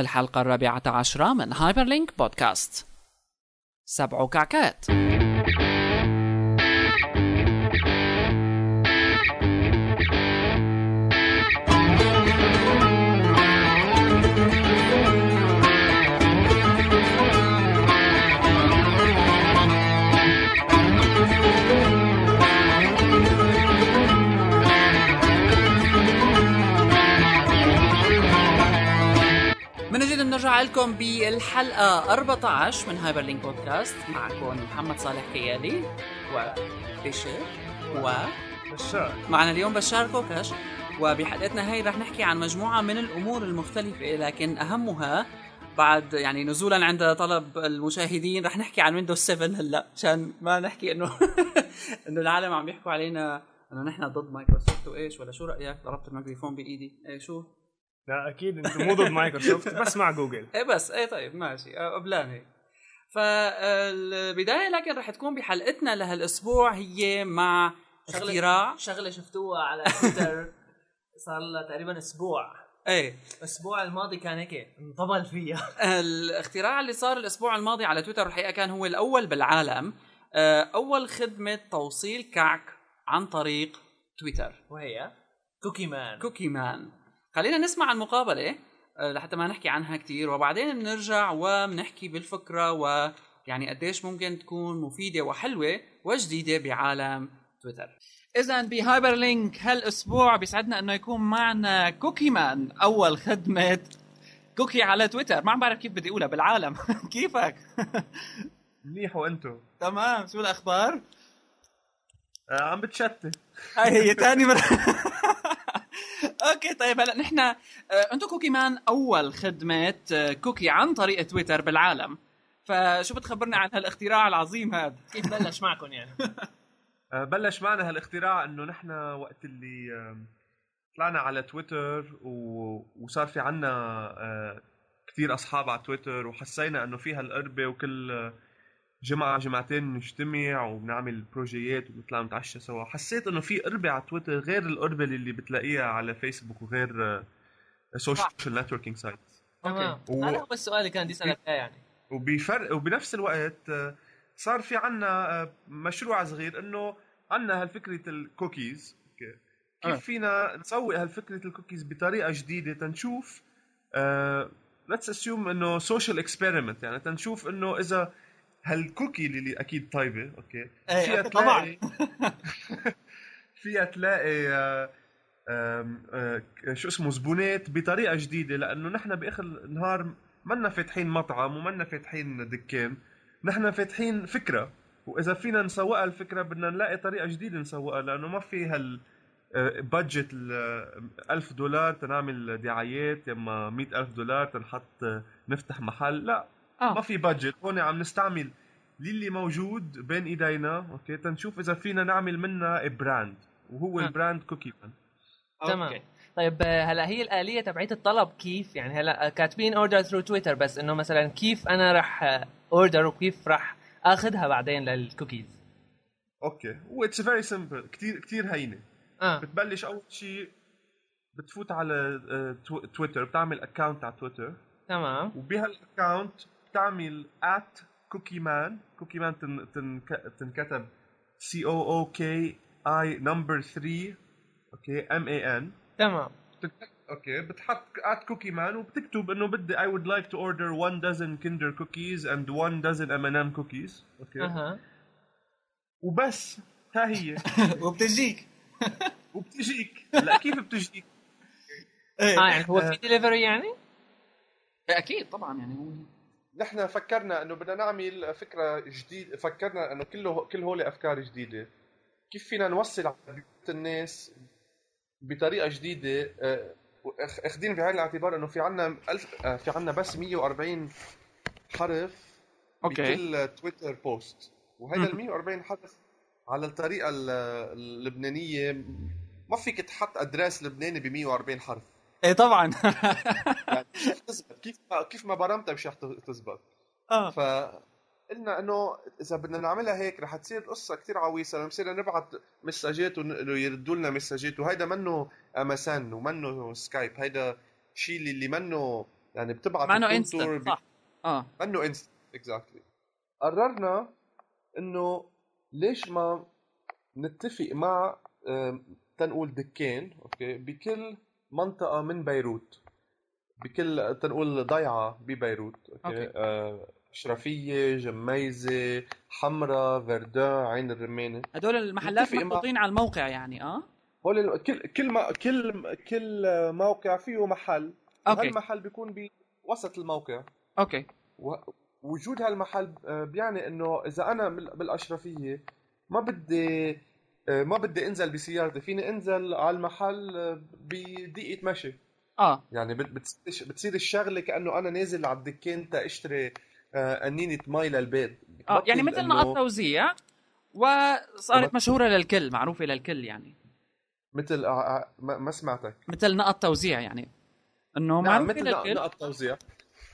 الحلقة الرابعة عشرة من Hyperlink Podcast. سبع كعكات. لكم بالحلقة 14 من Hyperlink Podcast معكم محمد صالح كيالي وبشر و بشار. معنا اليوم بشار كوكش وبحلقتنا هاي رح نحكي عن مجموعة من الأمور المختلفة لكن أهمها بعد يعني نزولا عند طلب المشاهدين رح نحكي عن ويندوز 7 هلأ عشان ما نحكي إنه إنه العالم عم يحكوا علينا إنه نحن ضد مايكروسوفت وإيش؟ ولا شو رأيك؟ ضربت الميكروفون بإيدي. إيه شو؟ لا أكيد أنت مو ضد مايكروسوفت بس مع جوجل. إيه بس إيه طيب ماشي. قبلان هيك فالبداية لكن رح تكون بحلقتنا لهالأسبوع هي مع اختراع. شغلة شفتوها على تويتر. صار لها تقريبا أسبوع. إيه. الأسبوع الماضي كان هيك انطبل فيها. الاختراع اللي صار الأسبوع الماضي على تويتر الحقيقة كان هو الأول بالعالم. آه، أول خدمة توصيل كعك عن طريق تويتر. وهي Cookie Man. Cookie Man. خلينا نسمع المقابلة آه، لحتى ما نحكي عنها كتير وبعدين بنرجع وبنحكي بالفكرة ويعني قديش ممكن تكون مفيدة وحلوة وجديدة بعالم تويتر. اذا ب Hyperlink هالأسبوع بيسعدنا إنه يكون معنا Cookie Man أول خدمة cookie على تويتر. ما عم بعرف كيف بدي أقولها بالعالم. كيفك؟ منيح وأنتو. تمام. شو الأخبار؟ آه عم بتشتت. هاي هي ثاني مرة. okay طيب هلا نحن آه، أنتم Cookie Man أول خدمة آه، cookie عن طريق تويتر بالعالم فشو بتخبرنا عن هالاختراع العظيم هذا؟ كيف بلش معكم يعني آه بلش معنا هالاختراع إنه نحن وقت اللي طلعنا على تويتر و... وصار في عنا كثير أصحاب على تويتر وحسينا إنه في هالقربة وكل جمعة جمعتين نجتمع وبنعمل بروجيات وبنطلع نتعشى سوا. حسيت إنه في قربة على تويتر غير القربة اللي بتلاقيها على فيسبوك وغير social networking sites تمام. هذا هو السؤال اللي كان بدي اسالك اياه يعني. وبفرق وبنفس الوقت آه، صار في عنا آه، مشروع صغير إنه عنا هالفكرة ال cookies okay. كيف آه. فينا نسوق هالفكرة الكوكيز بطريقة جديدة تنشوف let's assume إنه social experiment يعني تنشوف إنه إذا هال cookie اللي أكيد طيبة؟ okay. إيه، فيها طبعاً. تلاقي فيها تلاقي آه، آه، شو اسمه زبونات بطريقة جديدة لأنه نحن بآخر النهار منا فاتحين مطعم ومنا فاتحين دكان. نحن فاتحين فكرة وإذا فينا نسوقها الفكرة بدنا نلاقي طريقة جديدة نسوقها لأنه ما في هال budget ال 1000 دولار تنعمل دعايات يما 100000 دولار تنحط آه، نفتح محل لا. آه. ما في budget هون عم نستعمل اللي موجود بين إيدينا okay؟ تنشوف إذا فينا نعمل منها brand وهو آه. ال brand Cookie Man تمام. okay. طيب آه، هلأ هي الآلية تبعت الطلب كيف؟ يعني هلأ آه، كاتبين order through تويتر بس إنه مثلا كيف أنا راح order وكيف راح آخذها بعدين للكوكيز okay. و it's very simple كثير كثير هينة. آه. بتبلش أول شيء بتفوت على آه، تو- تويتر بتعمل account على تويتر تمام. وبهال account بتعمل at cookie man cookie man تن تنك- تنكتب C O O K number 3 okay M A N تمام. okay بتحط at cookie man وبتكتب إنه بدي I would like to order one dozen Kinder cookies and one dozen M&M cookies. okay أها. وبس. ها هي. وبتجيك. وبتجيك. لا كيف بتجيك؟ إيه. آه يعني هو في ديليفري يعني؟ أكيد طبعا يعني هو نحن فكرنا إنه بدنا نعمل فكرة جديده فكرنا إنه كله كل هول أفكار جديدة. كيف فينا نوصل الناس بطريقة جديدة؟ آه، أخذين بعين الاعتبار إنه في عنا ألف آه، في عنا بس 140 حرف okay. بكل تويتر post وهذا ال 140 حرف على الطريقة ال- اللبنانية. ما فيك تحط address لبناني ب 140 حرف. إيه طبعا. يعني تزبط كيف كيف ما برمتها مش رح تزبط آه. فقلنا إنه إذا بدنا نعملها هيك رح تصير القصة كثير عويصة. لما بصير نبعث messageات ويردوا لنا مساجات وهيدا منه أمازون ومنه سكايب. هيدا شيء اللي منه يعني بتبعت انه الكونتور instant صح. آه. منه instant exactly قررنا إنه ليش ما نتفق مع تنقول دكان okay بكل منطقة من بيروت. بكل تنقول ضيعة ببيروت okay, okay. آه شرفية جميزة حمراء فردان عين الرمانه هدول المحلات محطوطين على الموقع يعني آه؟ هول ال- كل كل ما كل كل موقع فيه محل. okay. وهالمحل بيكون بوسط الموقع. okay. و- وجود هالمحل آه، بيعني إنه إذا أنا بال- بالأشرفية ما بدي ما بدي انزل بسيارتي فيني انزل على المحل آه، بدقيقة مشي. آه. يعني بت- بتصير الشغلة كأنه أنا نازل على الدكان تا اشتري آه، قنينة مي للبيت. آه يعني مثل نقط توزيع وصارت مشهورة للكل معروفة للكل يعني. مثل آه، آه، ما سمعتك. مثل نقط توزيع يعني. إنه نعم معروفة مثل للكل. نقط توزيع.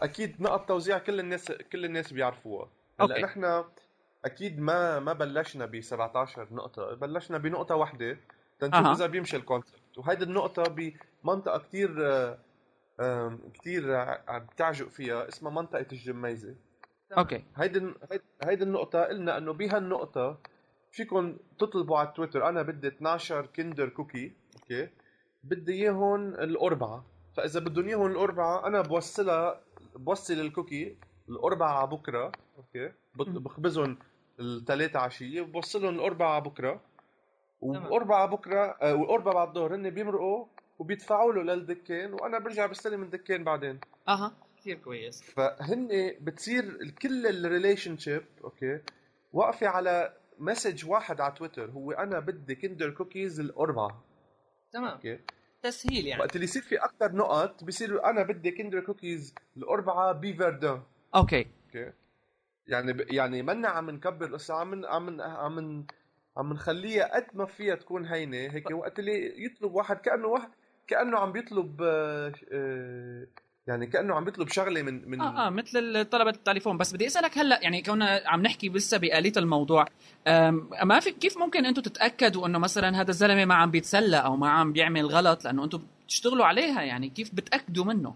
أكيد نقط توزيع كل الناس كل الناس بيعرفوها. هلأ. نحن أكيد ما ما بلشنا ب 17 نقطة بلشنا بنقطة واحدة تنشوف أها. إذا بيمشي الكونسبت وهيدي النقطة بمنطقة كثير كثير عم تعجق فيها اسمها منطقة الجميزة. okay. هيدي هيدي- النقطة قلنا إنه بهالنقطة فيكم تطلبوا على تويتر أنا بدي 12 Kinder cookie okay؟ بدي اياهم الأربعة. فإذا بدهم اياهم الأربعة أنا بوصلها بوصل ال cookie الأربعة على بكرة okay. بخبزهم الثلاثة عشية وبوصلهم الأربعة بكرة. وأربعة بكرة آه، والأربعة بعد الظهر هن بيمرقوا وبيدفعوا له للدكان وأنا برجع بستلم الدكان بعدين. أها كثير كويس. فهن بتصير كل ال relationship okay؟ واقفة على message واحد على تويتر هو أنا بدي Kinder cookies الاربعه تمام. okay؟ تسهيل يعني. وقت اللي يصير في أكثر نقط بصير أنا بدي Kinder cookies الاربعه بفردان okay. okay؟ يعني ب... يعني منا عم نكبر القصة عم عم عم عم نخليها قد ما فيها تكون هينة. هيك وقت اللي يطلب واحد كأنه واحد كأنه عم بيطلب آه، آه، يعني كأنه عم بيطلب شغلة من من آه آه مثل طلبة التليفون. بس بدي أسألك هلأ يعني كنا عم نحكي لسه بآلية الموضوع ما في كيف ممكن أنتم تتأكدوا إنه مثلا هذا الزلمة ما عم بيتسلى أو ما عم بيعمل غلط؟ لأنه أنتم بتشتغلوا عليها يعني كيف بتأكدوا منه؟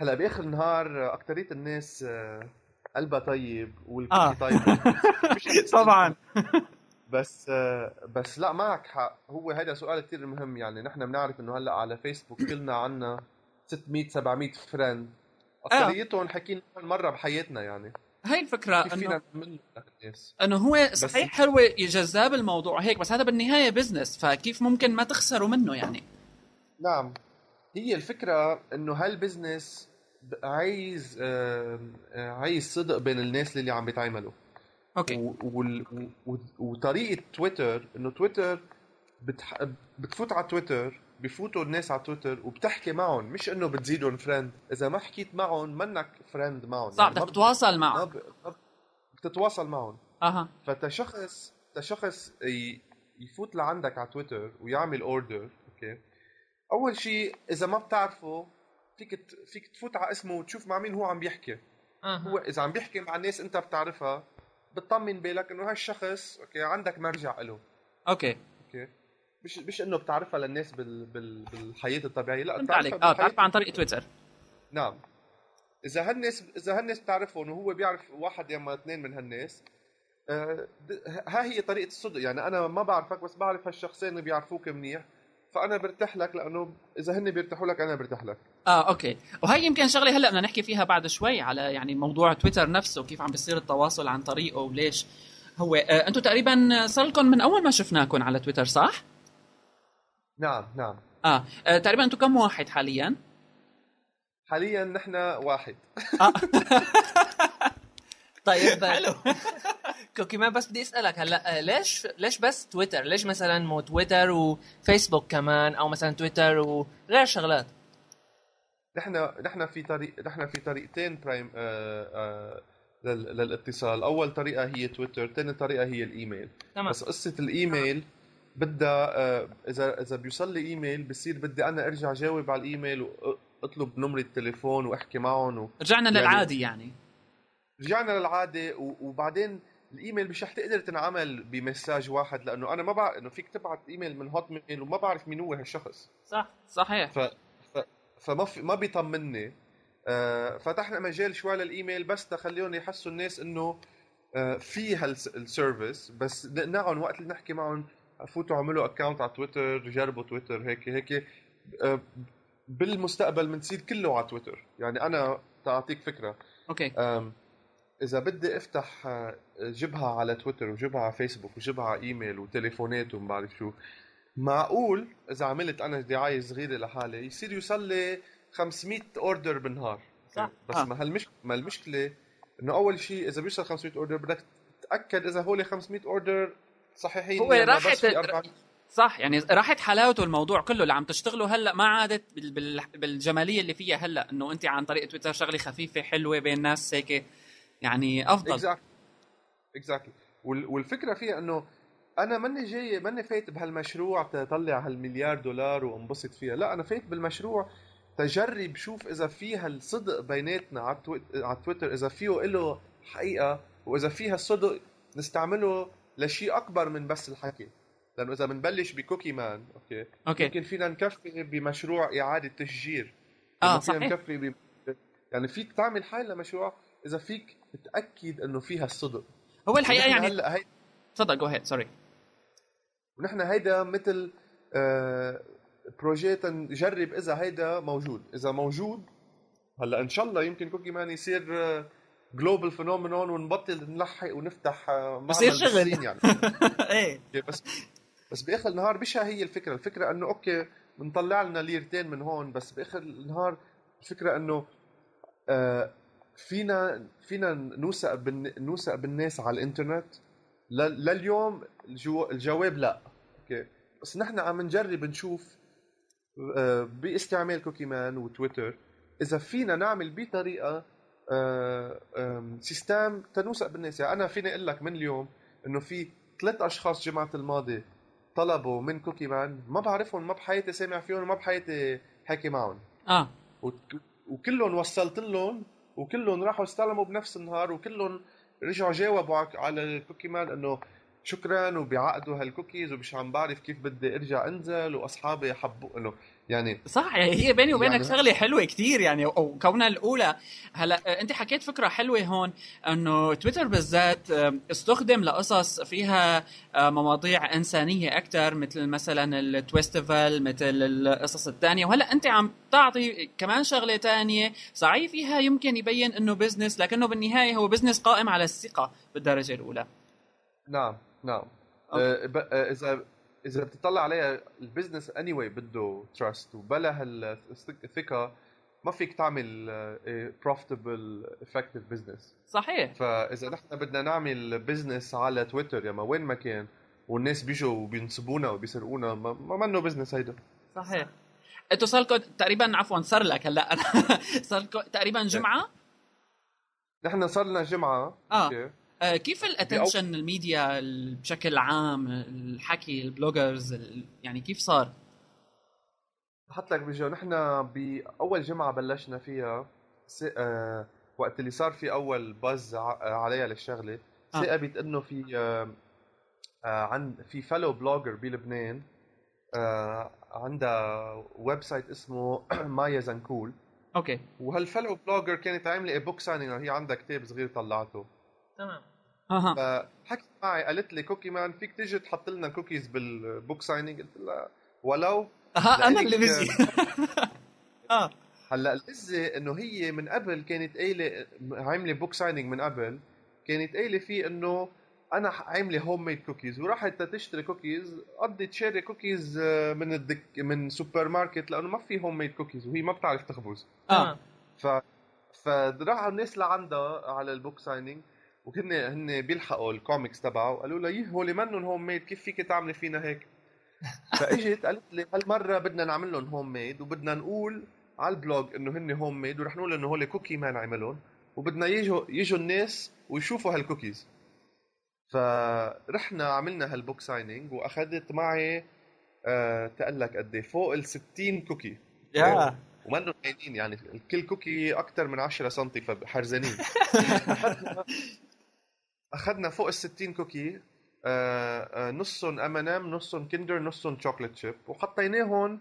هلأ بآخر النهار اكثريه الناس آه، قلبها طيب والكوكي آه. طيب مش طبعا. بس آه، بس لا معك حق. هو هذا سؤال كثير مهم يعني. نحن بنعرف إنه هلأ على فيسبوك كلنا عنا 600 700 friend اكثريتهم حكينا مرة بحياتنا يعني. هي الفكرة كيف إنه إنه هو صحيح حلوة جذاب الموضوع هيك بس هذا بالنهاية business فكيف ممكن ما تخسروا منه يعني؟ نعم. هي الفكرة إنه هال business عايز آه، عايز صدق بين الناس اللي عم بيتعاملوا okay. وطريقة تويتر إنه تويتر بتح... بتفوت على تويتر بفوتوا الناس على تويتر وبتحكي معهم. مش إنه بتزيدهم friend إذا ما حكيت معهم منك friend معهم. صح يعني بدك تتواصل ما معه ب... ما ب- بتتواصل معهم. أها. فتشخص تشخص ي... يفوت لعندك على تويتر ويعمل order okay. أول شيء إذا ما بتعرفه فيك. فيك تفوت على اسمه وتشوف مع مين هو عم بيحكي. آه. هو إذا عم بيحكي مع الناس أنت بتعرفها بتطمن بالك إنه هالشخص okay عندك مرجع له okay. okay. مش مش إنه بتعرفها للناس بال... بال... بالحياة الطبيعية لا فهمت بتعرفها عليك. آه بالحياة- بتعرف عن طريق تويتر. نعم. إذا هالناس إذا هالناس بتعرفهم وهو بيعرف واحد يا اثنين من هالناس آه، ها هي طريقة الصدق. يعني أنا ما بعرفك بس بعرف هالشخصين اللي بيعرفوك منيح. فأنا برتاح لك لأنه إذا هن بيرتاحوا لك أنا برتاح لك. آه okay. وهي يمكن شغلة هلأ بدنا نحكي فيها بعد شوي على يعني موضوع تويتر نفسه وكيف عم بيصير التواصل عن طريقه وليش هو. آه أنتم تقريبا صار لكم من أول ما شفناكم على تويتر صح؟ نعم نعم. آه, آه تقريبا أنتم كم واحد حاليا؟ حاليا نحن واحد. آه. طيب. حلو. cookie man بس بدي أسألك هلأ آه، ليش ليش بس تويتر؟ ليش مثلا مو تويتر وفيسبوك كمان أو مثلا تويتر وغير شغلات؟ نحن نحن في طريق نحن في طريقتين prime آه آه لل- للاتصال أول طريقة هي تويتر ثاني طريقة هي الإيميل تمام بس قصة الإيميل بدها آه، إذا إذا بيوصل لي إيميل بصير بدي أنا أرجع جاوب على الإيميل وأطلب نمرة التليفون وأحكي معهم و... رجعنا يعني- للعادي يعني رجعنا للعادة. وبعدين الإيميل مش رح تقدر تنعمل ب message واحد لأنه أنا ما بعرف إنه فيك تبعت إيميل من Hotmail وما بعرف مين هو هالشخص. صح صحيح. ف... ف... فما في... ما بيطمني. آه، فتحنا مجال شوي للإيميل بس تخليهم يحسوا الناس إنه آه، في هال service بس نقنعهم وقت اللي نحكي معهم فوتوا اعملوا account على تويتر جربوا تويتر هيك هيك. آه، بالمستقبل بنصير كله على تويتر. يعني أنا تعطيك فكرة. okay. إذا بدي أفتح آه، جبهة على تويتر وجبهة على فيسبوك وجبهة على إيميل وتليفونات وما بعرف شو معقول إذا عملت أنا دعاية صغيرة لحالي يصير يوصل لي 500 order بالنهار صح. بس آه. ما هالمش ما المشكلة إنه أول شيء إذا بيوصل 500 order بدك تتأكد إذا هول 500 order صحيحين هو ولا راح بس في يت- 400 صح يعني راحت حلاوته الموضوع كله اللي عم تشتغله هلأ ما عادت بال- بال- بالجمالية اللي فيها هلأ إنه انت عن طريق تويتر شغلة خفيفة حلوة بين الناس هيك يعني أفضل. اكزاكتلي اكزاكتلي والفكرة فيها إنه أنا ماني جاي ماني فايت بهالمشروع تأطلع هالمليار دولار وانبسط فيها. لا أنا فايت بالمشروع تأجرب شوف إذا في هالصدق بيناتنا على على تويتر إذا فيه له حقيقة وإذا فيها الصدق نستعمله لشيء أكبر من بس الحكي. لأنه إذا بنبلش بكوكي مان okay؟ okay. يمكن فينا نكفي بمشروع إعادة تشجير. آه صحيح. نكفي ب... يعني فيك تعمل حال لمشروع إذا فيك تأكد إنه فيها الصدق. هو الحقيقة يعني هلأ هي... تفضل جو هيد sorry ونحن هيدا مثل آه... projet نجرب إذا هيدا موجود. إذا موجود هلأ إن شاء الله يمكن كوكي مان يصير global phenomenon ونبطل نلحق ونفتح آه، بصير شغل. يعني. إيه. بس بس بآخر النهار مش هي الفكرة. الفكرة إنه okay بنطلع لنا ليرتين من هون بس بآخر النهار الفكرة إنه آه فينا فينا نوثق نوثق بالناس على الإنترنت. لليوم الجو الجواب لا. okay؟ بس نحن عم نجرب نشوف آه باستعمال كوكي مان وتويتر إذا فينا نعمل بطريقة آه system تنوثق بالناس. يعني أنا فيني أقول لك من اليوم إنه في ثلاث أشخاص جمعه الماضي طلبوا من كوكي مان ما بعرفهم ما بحياتي سامع فيهم ما بحياتي حكي معهم. آه. وك- وكلهم وصلت لهم وكلهم راحوا استلموا بنفس النهار وكلهم رجعوا جاوبوا على- الكوكي مان إنه شكرا وبيعقدوا هالكوكيز ومش عم بعرف كيف بدي أرجع أنزل وأصحابي حبوا إنه يعني صح يعني هي بيني وبينك يعني- شغلة حلوة كتير يعني أو كونها الأولى. هلا آه، أنت حكيت فكرة حلوة هون إنه تويتر بالذات استخدم لقصص فيها آه، مواضيع إنسانية أكثر مثل مثلا التويستيفال مثل القصص الثانية. وهلا أنت عم تعطي كمان شغلة ثانية صحيح فيها يمكن يبين إنه business لكنه بالنهاية هو business قائم على الثقة بالدرجة الأولى. نعم نعم. okay. آه، إذا إذا بتطلع عليها ال business اني anyway بده trust وبلا هالثقة ما فيك تعمل profitable effective business صحيح. فإذا نحن بدنا نعمل business على تويتر يا ما وين ما كان والناس بيجوا وبينصبونا وبيسرقونا ما, منه business هيدا. صحيح. أنتوا صار لكم تقريبا عفوا صار لك هلأ. أنا صار لكم تقريبا جمعة؟ نحن صار لنا جمعة. آه. آه، كيف ال attention ال media ال- بشكل عام الحكي ال bloggers ال- يعني كيف صار؟ بحط لك بيجو نحن بأول جمعة بلشنا فيها. آه... وقت اللي صار في أول buzz. عليها للشغلة آه. ثاقبت إنه في آه... آه... عن في fellow blogger بلبنان آه... عندها website اسمه مايا زنكول okay وهال fellow blogger كانت عاملة book signing هي عندها كتاب صغير طلعته تمام. أها. فحكت معي قالت لي كوكي مان فيك تيجي تحط لنا cookies بال book signing قلت لها ولو؟ أها أنا اللي بزي آه. هلأ اللذة إنه هي من قبل كانت قايلة عاملة book signing من قبل كانت قايلة فيه إنه أنا عاملة homemade cookies وراحت تشتري كوكيز قضت شاري كوكيز آه، من الدك من سوبر ماركت لأنه ما في homemade cookies وهي ما بتعرف تخبز. آه. ف فراحوا الناس لعندها على ال book signing وهن هن بيلحقوا الكوميكس تبعه قالوا لها يي هول منهم homemade كيف فيك تعملي فينا هيك؟ فإجت قالت لي هالمرة بدنا نعمل لهم homemade وبدنا نقول على ال blog إنه هن homemade ورح نقول إنه هول كوكي مان عملهم وبدنا يجوا يجوا الناس ويشوفوا هالكوكيز فرحنا عملنا هال book signing وأخذت معي أه تقلك قد إيه فوق ال 60 cookie يا. ومنهم هينين يعني كل cookie أكثر من 10 سم فحرزانين أخذنا فوق ال 60 cookie آه، آه، نصهم ام ان ام نصهم كندر نصهم chocolate chip وحطيناهم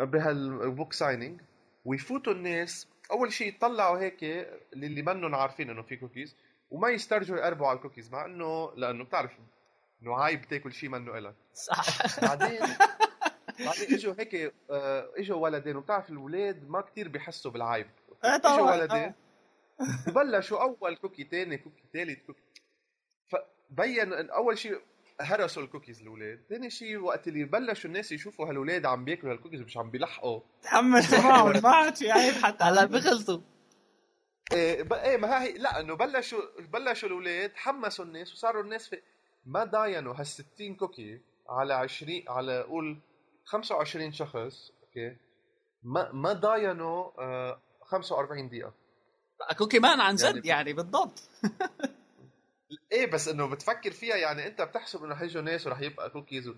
بهال book signing ويفوتوا الناس. أول شيء يطلعوا هيك اللي منهم عارفين إنه في كوكيز وما يسترجوا يقربوا على الكوكيز مع إنه لأنه بتعرف إنه عيب تاكل شيء منه إلك. صح. بعدين بعدين إجوا هيك آه، إجوا ولدين. وبتعرف الاولاد ما كتير بيحسوا بالعيب إيه إجوا ولدين. وبلشوا أول cookie تاني cookie ثالث cookie فبين أول شيء هرسوا الكوكيز الأولاد، ثاني شيء وقت اللي بلشوا الناس يشوفوا هالأولاد عم بياكلوا هالكوكيز مش عم بيلحقوا. تحمل معهم ما عاد في عيب حتى. هلا بخلصوا. إيه ب- إيه ما هي لا إنه بلشوا بلشوا الأولاد حمسوا الناس وصاروا الناس في ما ضاينوا هال 60 cookie على 20 على قول 25 شخص okay؟ ما ما ضاينوا آه 45 دقيقة. كوكي مان عن يعني- جد يعني بالضبط. إيه بس إنه بتفكر فيها يعني أنت بتحسب إنه حيجوا ناس ورح يبقى كوكيز و...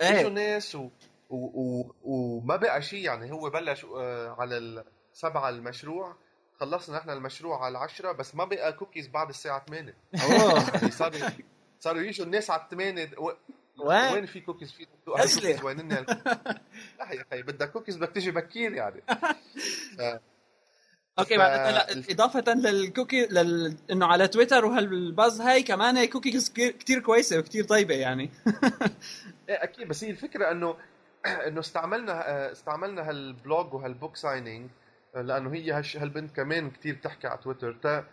إيه. اجوا ناس و... و... و... وما بقى شيء يعني. هو بلش آه على السبعة المشروع خلصنا نحن المشروع على العشرة بس ما بقى كوكيز بعد الساعة 8 أوه. يعني صاروا صاروا يجوا الناس على 8 و... وين؟ وين في كوكيز في. كوكيز وين لا يا أخي بدك كوكيز بدك تيجي بكير يعني. أوكي ف- بعد هلا إضافة لل cookie لل... انه على تويتر وهال buzz هاي كمان كوكيز كثير كويسة وكثير طيبة يعني. إيه أكيد بس هي الفكرة إنه إنه استعملنا آه، استعملنا هال blog وهال book signing آه، لأنه هي هالش- هالبنت كمان كتير بتحكي على تويتر تا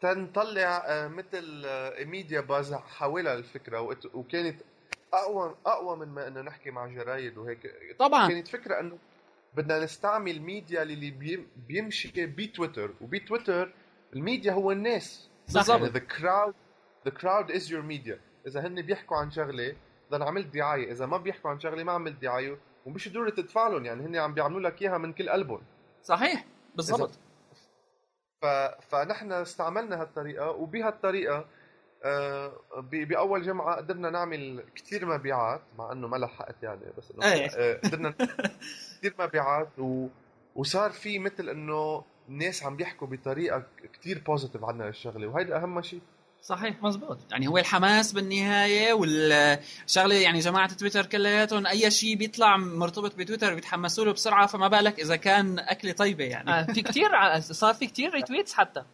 تنطلع آه، مثل آه، media buzz حولها الفكرة وكانت أقوى أقوى من ما إنه نحكي مع جرايد وهيك. طبعا. كانت فكرة إنه بدنا نستعمل ميديا اللي بيم- بيمشي بتويتر وبتويتر الميديا هو الناس. بالضبط. يعني the crowd the crowd is your media. إذا هن بيحكوا عن شغلة بدنا نعمل دعاية إذا ما بيحكوا عن شغلة ما عمل دعاية ومش ضروري تدفع لهم يعني هن عم بيعملوا لك إياها من كل قلبهم. صحيح. بالضبط. ف... فنحن استعملنا هالطريقة وبهالطريقة بأول جمعة قدرنا نعمل كثير مبيعات مع إنه ما لحقت يعني بس إنه إيه. آه، قدرنا كثير مبيعات و... وصار في مثل إنه الناس عم بيحكوا بطريقة كثير positive عنا الشغلة وهيدا أهم شيء. صحيح مزبوط. يعني هو الحماس بالنهاية والشغله يعني جماعة تويتر كلياتهم أي شيء بيطلع مرتبط بتويتر بيتحمسوا له بسرعة فما بالك إذا كان أكلة طيبة يعني. آه، في كثير صار في كثير retweets حتى.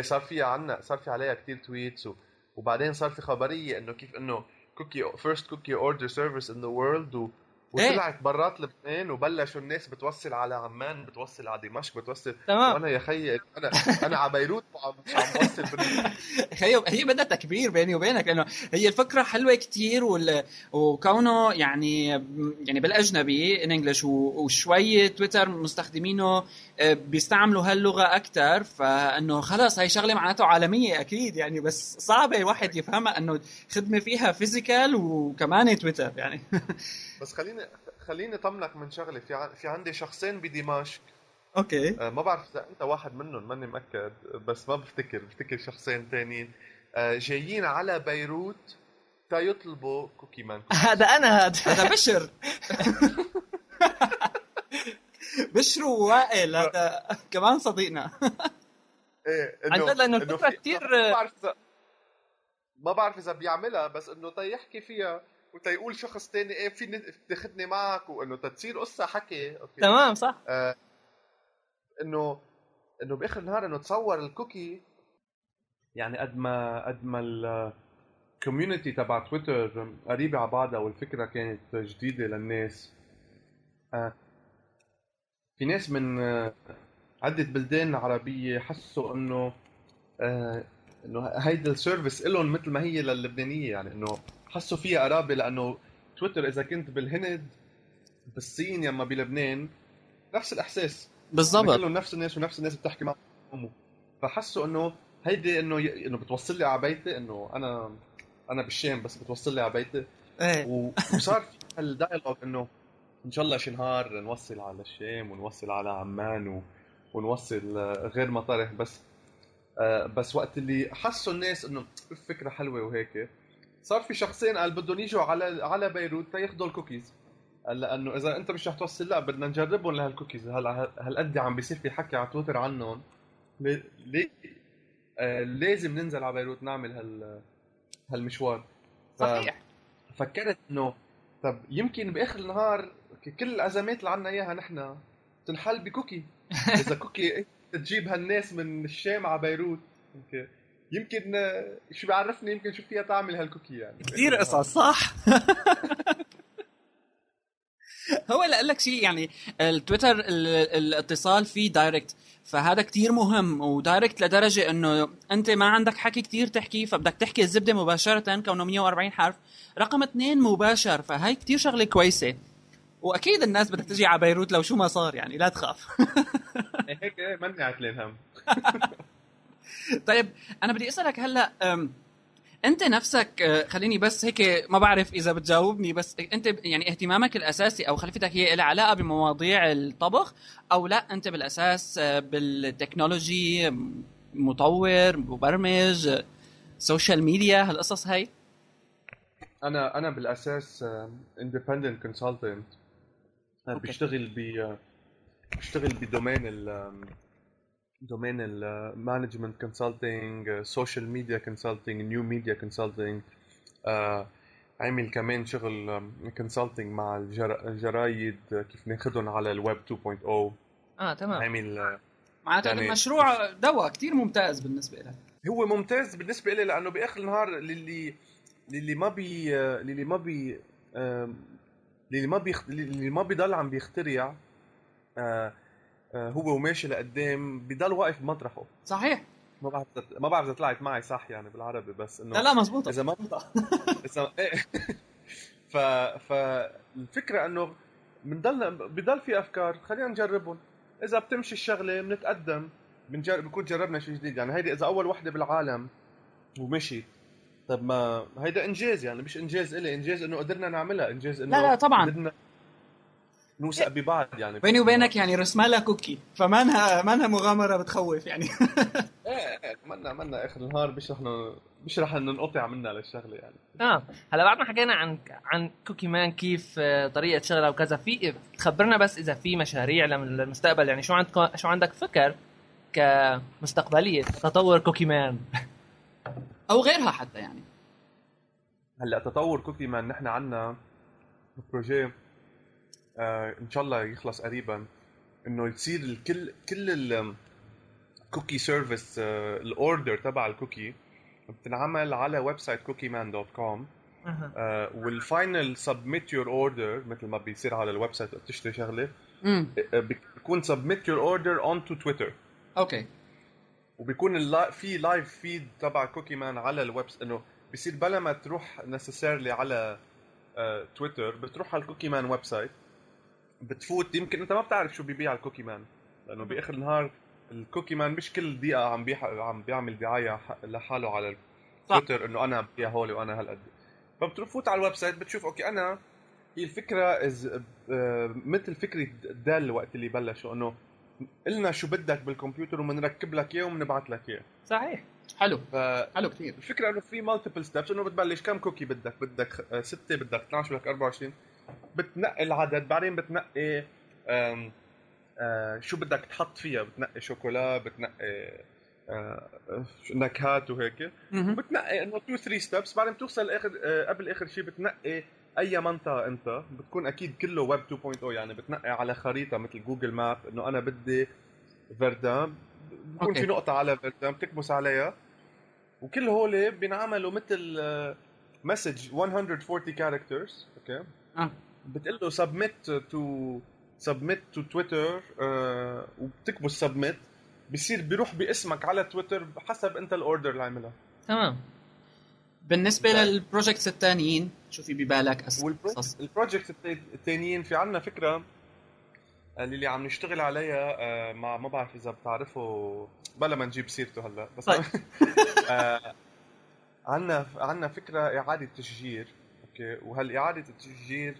صار في عنا صار في عليها كثير tweets. وبعدين صار في خبرية إنه كيف إنه cookie first cookie order service in the world و... إيه. وطلعت برات لبنان وبلشوا الناس بتوصل على عمان بتوصل على دمشق بتوصل تمام. وأنا يا خيي أنا أنا على بيروت وعم عم بوصل بال- هي بدها تكبير بيني وبينك لأنه هي الفكرة حلوة كتير وال... وكونه يعني يعني بالأجنبي in English وشوي تويتر مستخدمينه آه، بيستعملوا هاللغة أكثر فإنه خلص هي شغلة معناته عالمية أكيد يعني بس صعبة الواحد يفهمها إنه خدمة فيها physical وكمان تويتر يعني بس خليني خليني طمنك من شغله في ع... في عندي شخصين بدمشق. أوكي. آه، ما بعرف إذا أنت واحد منهم ماني مأكد بس ما بفتكر. بفتكر شخصين تانيين. آه، جايين على بيروت تا يطلبوا كوكي مان هذا أنا هذا. هذا بشر. بشر ووائل هذا كمان صديقنا. إيه عن جد لأنه الفكرة في- كتير- ما بعرف اذا ما بعرف إذا بيعملها بس إنه تا يحكي فيها وتا يقول شخص تاني إيه فيني تاخذني معك وإنه تصير قصة حكي. أوكي. تمام صح. آه إنه إنه بآخر النهار إنه تصور ال cookie يعني قد ما قد ما ال community تبع تويتر قريبة على بعضها والفكرة كانت جديدة للناس. آه في ناس من آه عدة بلدان عربيه حسوا إنه آه إنه هيدا السيرفيس لهم مثل ما هي للبنانية يعني إنه حسوا فيها قرابة لأنه تويتر إذا كنت بالهند بالصين يما بلبنان نفس الإحساس. بالضبط. كلهم نفس الناس ونفس الناس بتحكي معهم. فحسوا إنه هيدي إنه ي... إنه بتوصل لي على بيتي إنه أنا أنا بالشام بس بتوصل لي على بيتي. إيه. و... وصار في هال dialogue إنه إن شاء الله شي نهار نوصل على الشام ونوصل على عمان و... ونوصل غير مطارح بس آه بس وقت اللي حسوا الناس إنه الفكرة حلوة وهيك صار في شخصين قال بدهم يجوا على على بيروت تياخذوا الكوكيز. قال لأنه إذا أنت مش رح توصل لا بدنا نجربهم لهالكوكيز. هلا هالقد عم بيصير في حكي على تويتر عنهم؟ ليه آه لازم ننزل على بيروت نعمل هال هالمشوار. صحيح. فكرت إنه طب يمكن بآخر النهار كل الأزمات اللي عنا إياها نحن تنحل ب cookie. إذا cookie تجيب هالناس من الشام على بيروت. أوكي. يمكن شو بيعرفني يمكن شو فيها تعمل هال cookie يعني. كثير قصص صح؟ هو اللي قال لك شيء يعني التويتر ال- الاتصال فيه direct فهذا كتير مهم و direct لدرجة إنه أنت ما عندك حكي كتير تحكي فبدك تحكي الزبدة مباشرة كونه 140 حرف رقم اثنين مباشر فهي كتير شغلة كويسة. وأكيد الناس بدك تجي على بيروت لو شو ما صار يعني لا تخاف. هيك إيه، مني عتلين هم طيب أنا بدي أسألك هلأ أنت نفسك أه، خليني بس هيك ما بعرف إذا بتجاوبني بس أنت يعني اهتمامك الأساسي أو خلفيتك هي لها علاقة بمواضيع الطبخ أو لأ أنت بالأساس أه، بالتكنولوجي مطور مبرمج سوشيال ميديا هالقصص هاي أنا أنا بالأساس independent consultant. بشتغل ب بشتغل ب domain domain ال management consulting social media consulting new media consulting عامل كمان شغل consulting مع الجر- الجرايد آه، كيف ناخذهم على الويب 2.0 آه تمام. عامل آه، معناتها يعني- المشروع دواء كتير ممتاز بالنسبة لك هو ممتاز بالنسبة لي لأنه بآخر النهار للي للي ما بي للي ما بي آم، للي ما بيخ... للي ما بيضل عم بيخترع هو وماشي لقدام بضل واقف بمطرحه. صحيح. ما بعرف ما بعرف إذا طلعت معي صح يعني بالعربي بس إنه لا لا مزبوطه إذا ما إذا إيه. ف فالفكرة إنه بنضل بضل في أفكار خلينا نجربهم. إذا بتمشي الشغلة بنتقدم بنجرب بنكون جربنا شيء جديد. يعني هيدي إذا أول وحدة بالعالم ومشي طب ما هيدا إنجاز يعني مش إنجاز إلي إنجاز إنه قدرنا نعملها إنجاز إنه لا، لا، طبعاً. قدرنا نوثق ببعض يعني. بيني وبينك يعني رسمها لها كوكي فمانها مانها مغامرة بتخوف يعني. إيه إيه منا منا آخر النهار بيشرح انه بيشرح انه نقطع منها للشغلة يعني. آه هلا بعد ما حكينا عن عن كوكي مان كيف آه، طريقة شغلها وكذا في تخبرنا بس إذا في مشاريع للمستقبل يعني شو عندك شو عندك فكر كمستقبلية تطور كوكي مان؟ أو غيرها حتى يعني. هلأ تطور كوكي مان نحن عنا projet آه إن شاء الله يخلص قريبا إنه يصير الكل كل ال cookie service آه ال order تبع ال cookie بتنعمل على website كوكيمان dot com. وال final submit your order مثل ما بيصير على ال website تشتري شغلة امم آه، بيكون submit your order onto تويتر أوكي. وبيكون اللا... في live feed تبع كوكي مان على الويب إنه بصير بلا ما تروح necessarily على آه، تويتر بتروح على الكوكي مان website بتفوت. يمكن انت ما بتعرف شو بيبيع الكوكي مان لأنه بآخر النهار ال cookie man مش كل دقيقة عم بيح... عم بيعمل دعاية لحاله على. تويتر إنه أنا ببيع هولي وأنا هالقد. فبتفوت على ال website بتشوف okay أنا هي الفكرة is مثل فكرة Dell وقت اللي بلشوا إنه قلنا شو بدك بالكمبيوتر وبنركب لك إياه وبنبعث لك إياه. صحيح. حلو. ف حلو كثير الفكرة إنه في multiple steps إنه بتبلش كم cookie بدك؟ بدك خ- آه، ستة بدك 12 بدك 24 بتنقي العدد بعدين بتنقي آه، شو بدك تحط فيها؟ بتنقي شوكولا بتنقي آه، نكهات وهيك. بتنقي إنه 2 3 steps بعدين بتوصل آخر آه، قبل آخر شيء بتنقي أي منطقة أنت. بتكون أكيد كله ويب 2.0 يعني بتنقي على خريطة مثل Google Map إنه أنا بدي فيردان بكون okay. في نقطة على فيردان بتكبس عليها. وكل هول بينعملوا مثل message 140 characters okay؟ آه بتقول له submit to submit to Twitter وبتكبس submit بصير بيروح باسمك على تويتر حسب انت ال order اللي عملها تمام. بالنسبة لل projects الثانيين شو في ببالك؟ قصص وال project الثانيين في عنا فكرة اللي عم نشتغل عليها آه، مع ما بعرف إذا بتعرفوا بلا ما نجيب سيرته هلأ بس طيب. آه، عنا عنا فكرة إعادة تشجير. okay وهالإعادة التشجير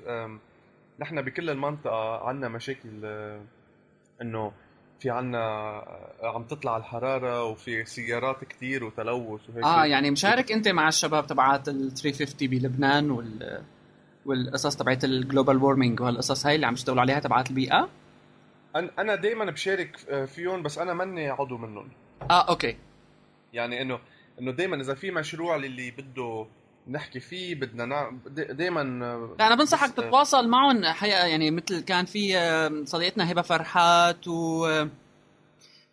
نحن بكل المنطقة عنا مشاكل آه، إنه في عنا آه، عم تطلع الحرارة وفي سيارات كتير وتلوث وهيك. آه يعني مشارك أنت مع الشباب تبعات ال 350 بلبنان وال والقصص تبعت ال global warming وهالقصص هاي اللي عم يشتغلوا عليها تبعات البيئة؟ أنا- أنا دائما بشارك آه، فيهم بس أنا ماني عضو منهم. آه okay. يعني انه إنه دائما إذا في مشروع للي بده نحكي فيه بدنا نعمل دائما أنا بنصحك تتواصل معهم. حقيقه يعني مثل كان في آه، صديقتنا هبة فرحات و آه،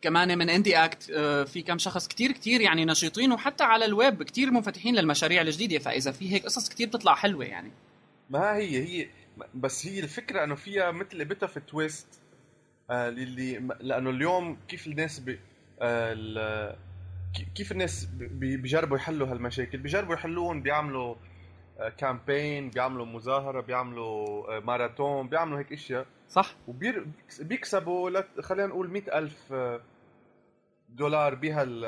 كمان من IndyACT آه، في كم شخص كتير كتير يعني نشيطين وحتى على الويب كتير منفتحين للمشاريع الجديدة. فإذا في هيك قصص كتير بتطلع حلوة يعني. ما هي هي بس هي الفكرة إنه فيها مثل بيتا في twist آه اللي لأنه اليوم كيف الناس آه كيف الناس بيجربوا يحلوا هالمشاكل؟ بيجربوا يحلوهم بيعملوا كامبين آه، بيعملوا مظاهرة بيعملوا آه، ماراثون بيعملوا هيك إشياء. صح. وبيكسبوا خلينا نقول مئة ألف آه، دولار بهال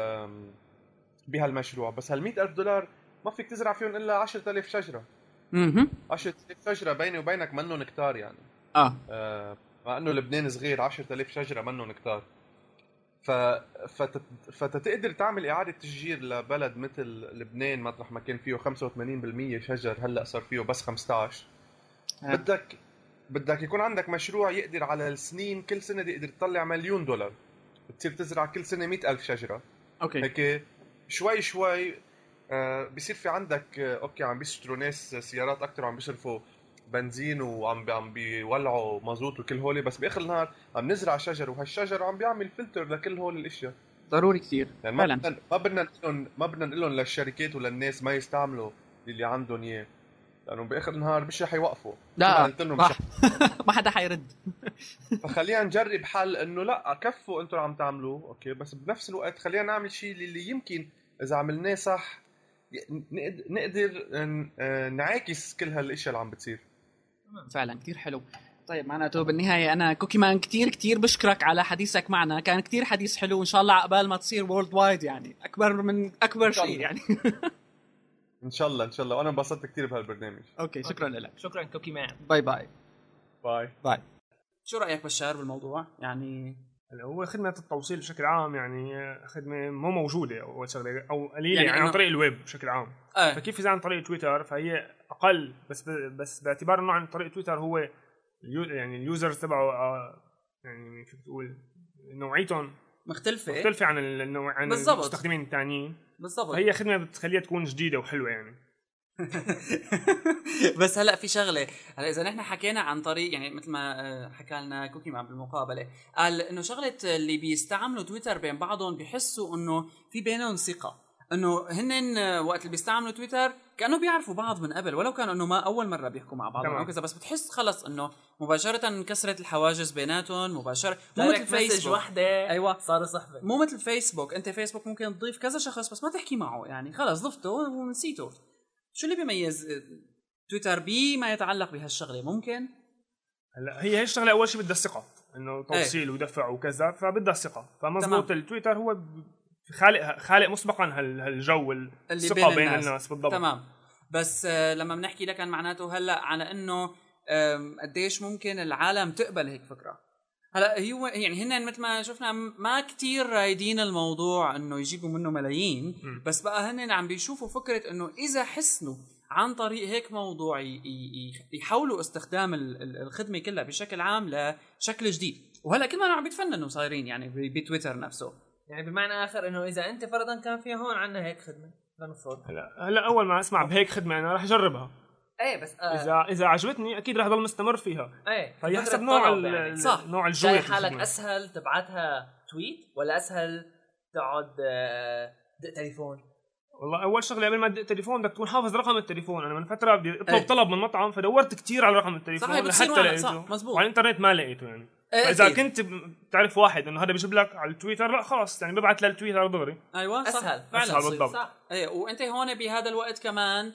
بهالمشروع. بس هال ألف دولار ما فيك تزرع فيهم إلا 10000 شجرة. أها 10000 شجرة بيني وبينك منهم كتار يعني. آه, آه مع إنه لبنان صغير 10000 شجرة منهم كتار. ف فت... فتتقدر تعمل إعادة تشجير لبلد مثل لبنان مطرح ما كان فيه 85% شجر هلأ صار فيه بس 15 آه. بدك بدك يكون عندك مشروع يقدر على السنين كل سنة يقدر تطلع مليون دولار. بتصير تزرع كل سنة مئة ألف شجرة. okay. هيك شوي شوي آه بصير في عندك آه okay عم بيشتروا ناس سيارات أكثر وعم بيصرفوا بنزين وعم عم بيولعوا مازوت وكل هولي بس بآخر النهار عم نزرع شجر وهالشجر عم بيعمل فلتر لكل هول الأشياء. ضروري كثير يعني ما بدنا ما بدنا نقول ما بدنا نقول لهم للشركات وللناس ما يستعملوا اللي عندهم إياه. لأنه بآخر النهار مش رح يوقفوا. لا ما, ما حدا حيرد. فخلينا نجرب حل إنه لا كفوا أنتم عم تعملوه okay؟ بس بنفس الوقت خلينا نعمل شيء اللي يمكن إذا عملناه صح نقدر آه، نعاكس كل هالأشياء اللي عم بتصير. فعلا كثير حلو. طيب معناته بالنهاية أنا cookie man كثير كثير بشكرك على حديثك معنا. كان كثير حديث حلو وإن شاء الله عقبال ما تصير worldwide يعني. أكبر من أكبر شيء يعني. إن شاء الله إن شاء الله. وأنا انبسطت كثير بهالبرنامج. okay شكرا لك. شكرا cookie man. bye bye. bye. bye. شو رأيك بشار بالموضوع؟ يعني هو خدمة التوصيل بشكل عام يعني خدمة مو موجودة أول شغلة أو قليلة يعني, يعني عن طريق الويب بشكل عام. آه. فكيف إذا عن طريق تويتر؟ فهي أقل بس بس باعتبار إنه عن طريق تويتر هو يعني ال users تبعه آه، يعني كيف بتقول نوعيتهم مختلفة. مختلفة عن النوع عن بالزبط. المستخدمين الثانيين بالضبط. فهي خدمة بتخليها تكون جديدة وحلوة يعني. بس هلأ في شغلة. هلأ إذا نحن حكينا عن طريق يعني مثل ما آه، حكى لنا cookie man بالمقابلة قال إنه شغلة اللي بيستعملوا تويتر بين بعضهم بيحسوا إنه في بينهم ثقة. إنه هن وقت اللي بيستعملوا تويتر كانوا بيعرفوا بعض من قبل ولو كان إنه ما أول مرة بيحكوا مع بعض أو كذا بس بتحس خلص إنه مباشرة انكسرت الحواجز بيناتهم مباشرة مو مثل فيسبوك وحده أيوه. صاروا صحبة. مو مثل فيسبوك أنت فيسبوك ممكن تضيف كذا شخص بس ما تحكي معه يعني خلص ضفته ونسيته. شو اللي بيميز؟ تويتر بي ما يتعلق بهالشغلة ممكن؟ هلا هي هي الشغلة أول شيء بدها الثقه إنه إيه. توصيل إيه. ودفع وكذا فبدها الثقه فمزبوط التويتر هو خالق خالق مسبقا هالجو الثقه بين, بين الناس. بالضبط. تمام. بس آه، لما بنحكي لكن معناته هلأ على إنه قديش ممكن العالم تقبل هيك فكرة؟ هلا هو يعني هن مثل ما شفنا ما كتير رايدين الموضوع إنه يجيبوا منه ملايين بس بقى هن عم بيشوفوا فكرة إنه إذا حسنوا عن طريق هيك موضوع يحولوا استخدام الخدمة كلها بشكل عام لشكل جديد. وهلا كل ما عم بيتفننوا صايرين يعني بتويتر نفسه. يعني بمعنى آخر إنه إذا أنت فرضا كان في هون عندنا هيك خدمة. لنفرض. هلا هلا أول ما أسمع بهيك خدمة أنا راح أجربها. إيه بس آه. إذا إذا عجبتني أكيد رح ضل مستمر فيها. إيه فهي حسب نوع يعني. صح. نوع الجوي حالك أسهل تبعتها تويت ولا أسهل تقعد آه، دق تليفون؟ والله أول شغلة قبل ما تدق تليفون بدك تكون حافظ رقم التليفون. أنا من فترة بدي اطلب أيه. طلب من مطعم فدورت كثير على رقم التليفون. صحيح لحتى لقيته. مزبوط وعلى الإنترنت ما لقيته يعني. أيه فإذا أكيد. كنت بتعرف واحد إنه هذا بيجيب لك على التويتر لا خلص يعني ببعث للتويتر دغري أيوه صح. أسهل. فعلا. أسهل بالضبط. صح. إيه وأنت هون بهذا الوقت كمان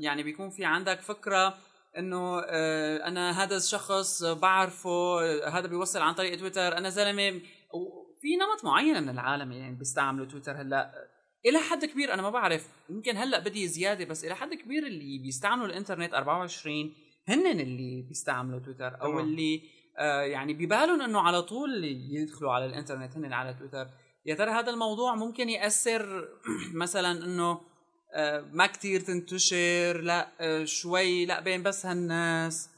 يعني بيكون في عندك فكرة إنه آه، أنا هذا الشخص بعرفه هذا بيوصل عن طريق تويتر أنا زلمة وفي نمط معين من العالم يعني بيستعملوا تويتر هلأ. إلى حد كبير أنا ما بعرف يمكن هلأ بدي زيادة بس إلى حد كبير اللي بيستعملوا الإنترنت 24 هن اللي بيستعملوا تويتر أو اللي آه يعني ببالهم إنه على طول يدخلوا على الإنترنت هن على تويتر. يا ترى هذا الموضوع ممكن يأثر مثلا إنه ما كتير تنتشر لا آه شوي لا بين بس هالناس.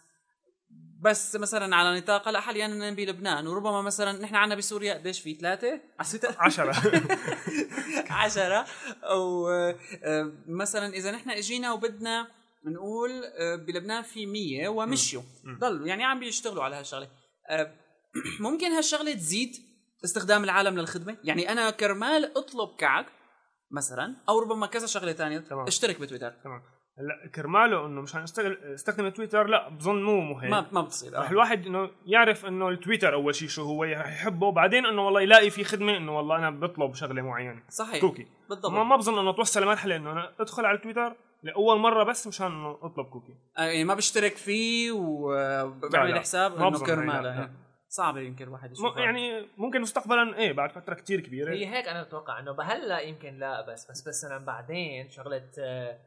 بس مثلا على نطاق هلا حاليا بلبنان وربما مثلا نحن عندنا بسوريا قديش في؟ ثلاثة؟ عشرة. عشرة. أو آه، مثلا إذا نحن إجينا وبدنا نقول آه، بلبنان في مية ومشيوا. ضلوا يعني عم بيشتغلوا على هالشغلة. آه، ممكن هالشغلة تزيد استخدام العالم للخدمة؟ يعني أنا كرمال أطلب كعك مثلا أو ربما كذا شغلة ثانية تمام. اشترك بتويتر تمام هلا كرماله إنه مشان اشتغل استخدم تويتر لا بظن مو مهم ما ما بتصير رح آه. الواحد إنه يعرف إنه التويتر أول شيء شو هو رح يحبه بعدين إنه والله يلاقي في خدمة إنه والله أنا بطلب شغلة معينة صحيح cookie بالضبط ما ما بظن إنه توصل لمرحلة إنه أنا أدخل على التويتر لأول مرة بس مشان إنه أطلب كوكي آه، يعني ما بشترك فيه وبعمل. حساب إنه كرماله. هيك. صعبة يمكن الواحد يشوفها. يعني ممكن مستقبلا إيه بعد فترة كتير كبيرة. هي هيك أنا بتوقع إنه بهلا يمكن لا بس بس مثلا بعدين شغله آه،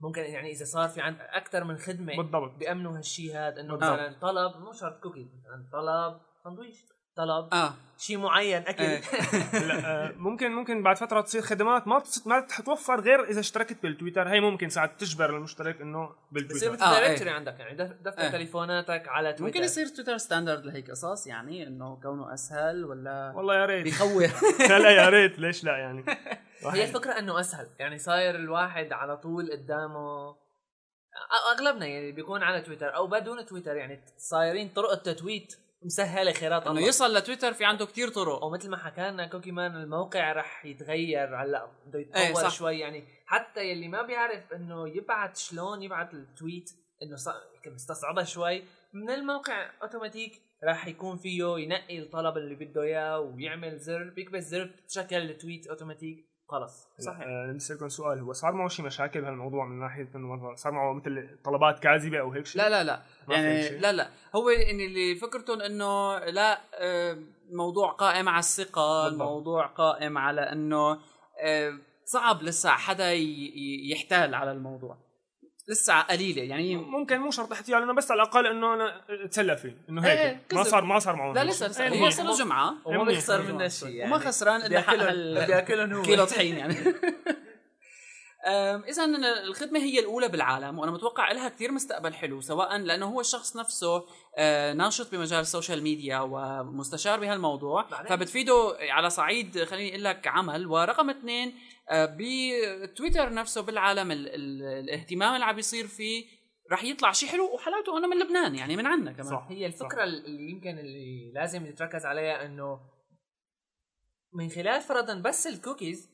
ممكن يعني إذا صار في عند أكثر من خدمة بالضبط. بيأمنوا هالشيء هذا إنه. مثلا طلب مو شرط كوكي مثلا طلب سندويش طلب. آه. شيء معين أكل. إيه. هلا آه، ممكن ممكن بعد فترة تصير خدمات ما ما تتوفر غير إذا اشتركت بالتويتر. هي ممكن ساعات تجبر المشترك إنه بالتويتر. مثل آه،. directory عندك؟ يعني دف- دفتر إيه. تليفوناتك على تويتر. ممكن يصير تويتر standard لهيك قصص يعني إنه كونه أسهل ولا والله يا ريت. بيخوف لا يا ريت. ليش لا يعني؟ هي الفكرة إنه أسهل. يعني صاير الواحد على طول قدامه أغلبنا يعني بيكون على تويتر أو بدون تويتر. يعني صايرين طرق التتويت مسهلة خيارات إنه يصل لتويتر في عنده كتير طرق. ومثل ما حكى لنا Cookie Man الموقع رح يتغير هلأ بده إيه، يتطور. شوي. يعني حتى يلي ما بيعرف إنه يبعت شلون يبعت ال tweet إنه مستصعبها شوي من الموقع أوتوماتيك راح يكون فيه ينقي الطلب اللي بده إياه ويعمل زر بيكبس زر بتتشكل ال tweet أوتوماتيك. خلص صحيح بدي اسالكم سؤال هو صار معه شيء مشاكل بهالموضوع من ناحية إنه مثلا صار معه مثل طلبات كاذبة أو هيك شيء؟ لا لا لا يعني؟ لا لا هو ان اللي فكرتهم إنه لا آه، موضوع قائم على الثقة. الموضوع قائم على إنه آه، صعب لسه حدا يحتال على الموضوع لسه قليلة يعني ممكن مو شرط احتيال إنه بس على الأقل إنه أنا أتسلى فيه إنه هيك ما كذب. صار ما صار معه لا. لسه لسه إيه، هو منيح. صار جمعة وما. بيخسر. منه شيء يعني وما خسران إلا حق بياكلهم هو كيلو طحين يعني اذا الخدمة هي الأولى بالعالم وأنا متوقع لها كثير مستقبل حلو سواء لأنه هو الشخص نفسه آه، ناشط بمجال ال social media ومستشار بهالموضوع. فبتفيده على صعيد خليني أقول لك عمل ورقم اثنين بتويتر نفسه بالعالم ال ال الاهتمام اللي عم بيصير فيه رح يطلع شيء حلو وحلاوته أنه من لبنان يعني من عنا كمان صح هي الفكرة اللي يمكن اللي لازم نتركز عليها إنه من خلال فرضا بس الكوكيز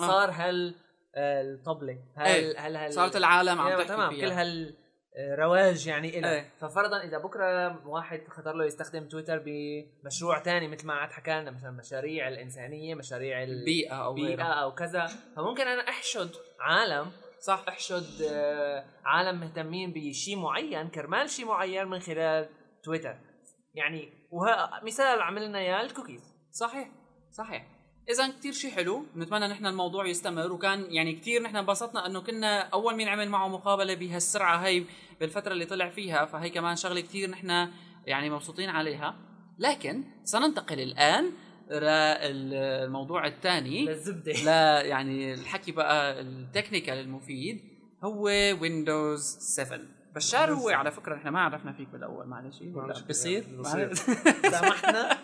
آه. صار هال آه، الطبلة هل إيه. هل هل صارت العالم عم أيوة، تحكي تمام فيها كل هال آه، رواج يعني إلها إيه. ففرضا إذا بكرة واحد خطر له يستخدم تويتر بمشروع تاني مثل ما عاد حكى لنا مثلا مشاريع الإنسانية مشاريع ال- بيئة أو بيئة أو كذا. فممكن أنا أحشد عالم صح؟ أحشد آه، عالم مهتمين بشيء معين كرمال شيء معين من خلال تويتر. يعني وها مثال عملنا اياه الكوكيز. صحيح صحيح. اذا كتير شيء حلو بنتمنى نحن الموضوع يستمر وكان يعني كتير نحن انبسطنا إنه كنا أول مين عمل معه مقابلة بهالسرعة هي بالفترة اللي طلع فيها فهي كمان شغلة كتير نحن يعني مبسوطين عليها. لكن سننتقل الآن للموضوع الثاني. للزبده لا يعني الحكي بقى ال technical المفيد هو ويندوز 7 بشار هو على فكرة نحن ما عرفنا فيك بالأول معلش. بصير. سامحنا.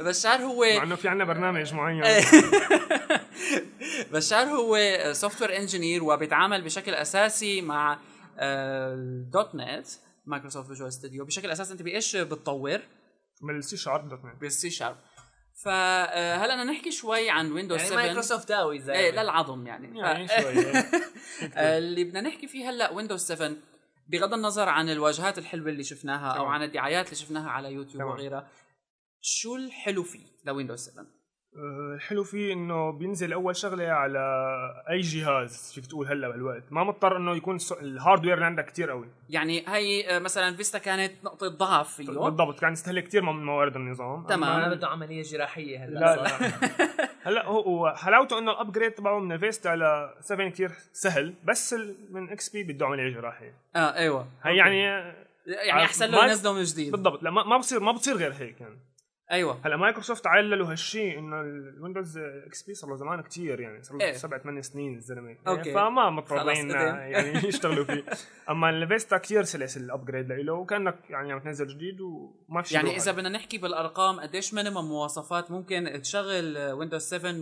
بشار هو مع إنه في عندنا برنامج معين. بشار هو software engineer وبيتعامل بشكل أساسي مع ال dot net مايكروسوفت Visual Studio بشكل أساسي أنت بإيش بتطور؟ من ال C sharp dot net بال C sharp فهلا بدنا نحكي شوي عن ويندوز يعني 7 مايكروسوفت داوي زي إيه للعظم يعني, يعني شوي. اللي بدنا نحكي فيه هلأ ويندوز 7 بغض النظر عن الواجهات الحلوة اللي شفناها أو. عن الدعايات اللي شفناها على يوتيوب. وغيرها شو الحلو فيه لويندوز 7 آه، الحلو فيه إنه بينزل أول شغلة على أي جهاز فيك تقول هلأ بالوقت. ما مضطر إنه يكون ال hardware اللي عندك كتير قوي. يعني هي آه، مثلا فيستا كانت نقطة ضعف فيه بالضبط كان يستهلك كثير من موارد النظام. تمام. ما أما- بده عملية جراحية هلأ. لا هلأ هو حلاوته إنه ال upgrade تبعه من فيستا ل 7 كثير سهل بس من XP بده عملية جراحية. آه أيوه. هي يعني يعني أحسن له ينزله من جديد. بالضبط. لا ما ما بصير ما بتصير غير هيك يعني. أيوه هلا مايكروسوفت عللوا هالشيء إنه الويندوز XP صار له زمان كثير يعني صار له إيه. سبع ثمان سنين الزلمة أوكي. فما مضطرين. يعني يشتغلوا فيه أما الفيستا كثير سلس ال upgrade له وكأنك يعني عم تنزل جديد وما في يعني إذا. بدنا نحكي بالأرقام قديش minimum مواصفات ممكن تشغل ويندوز 7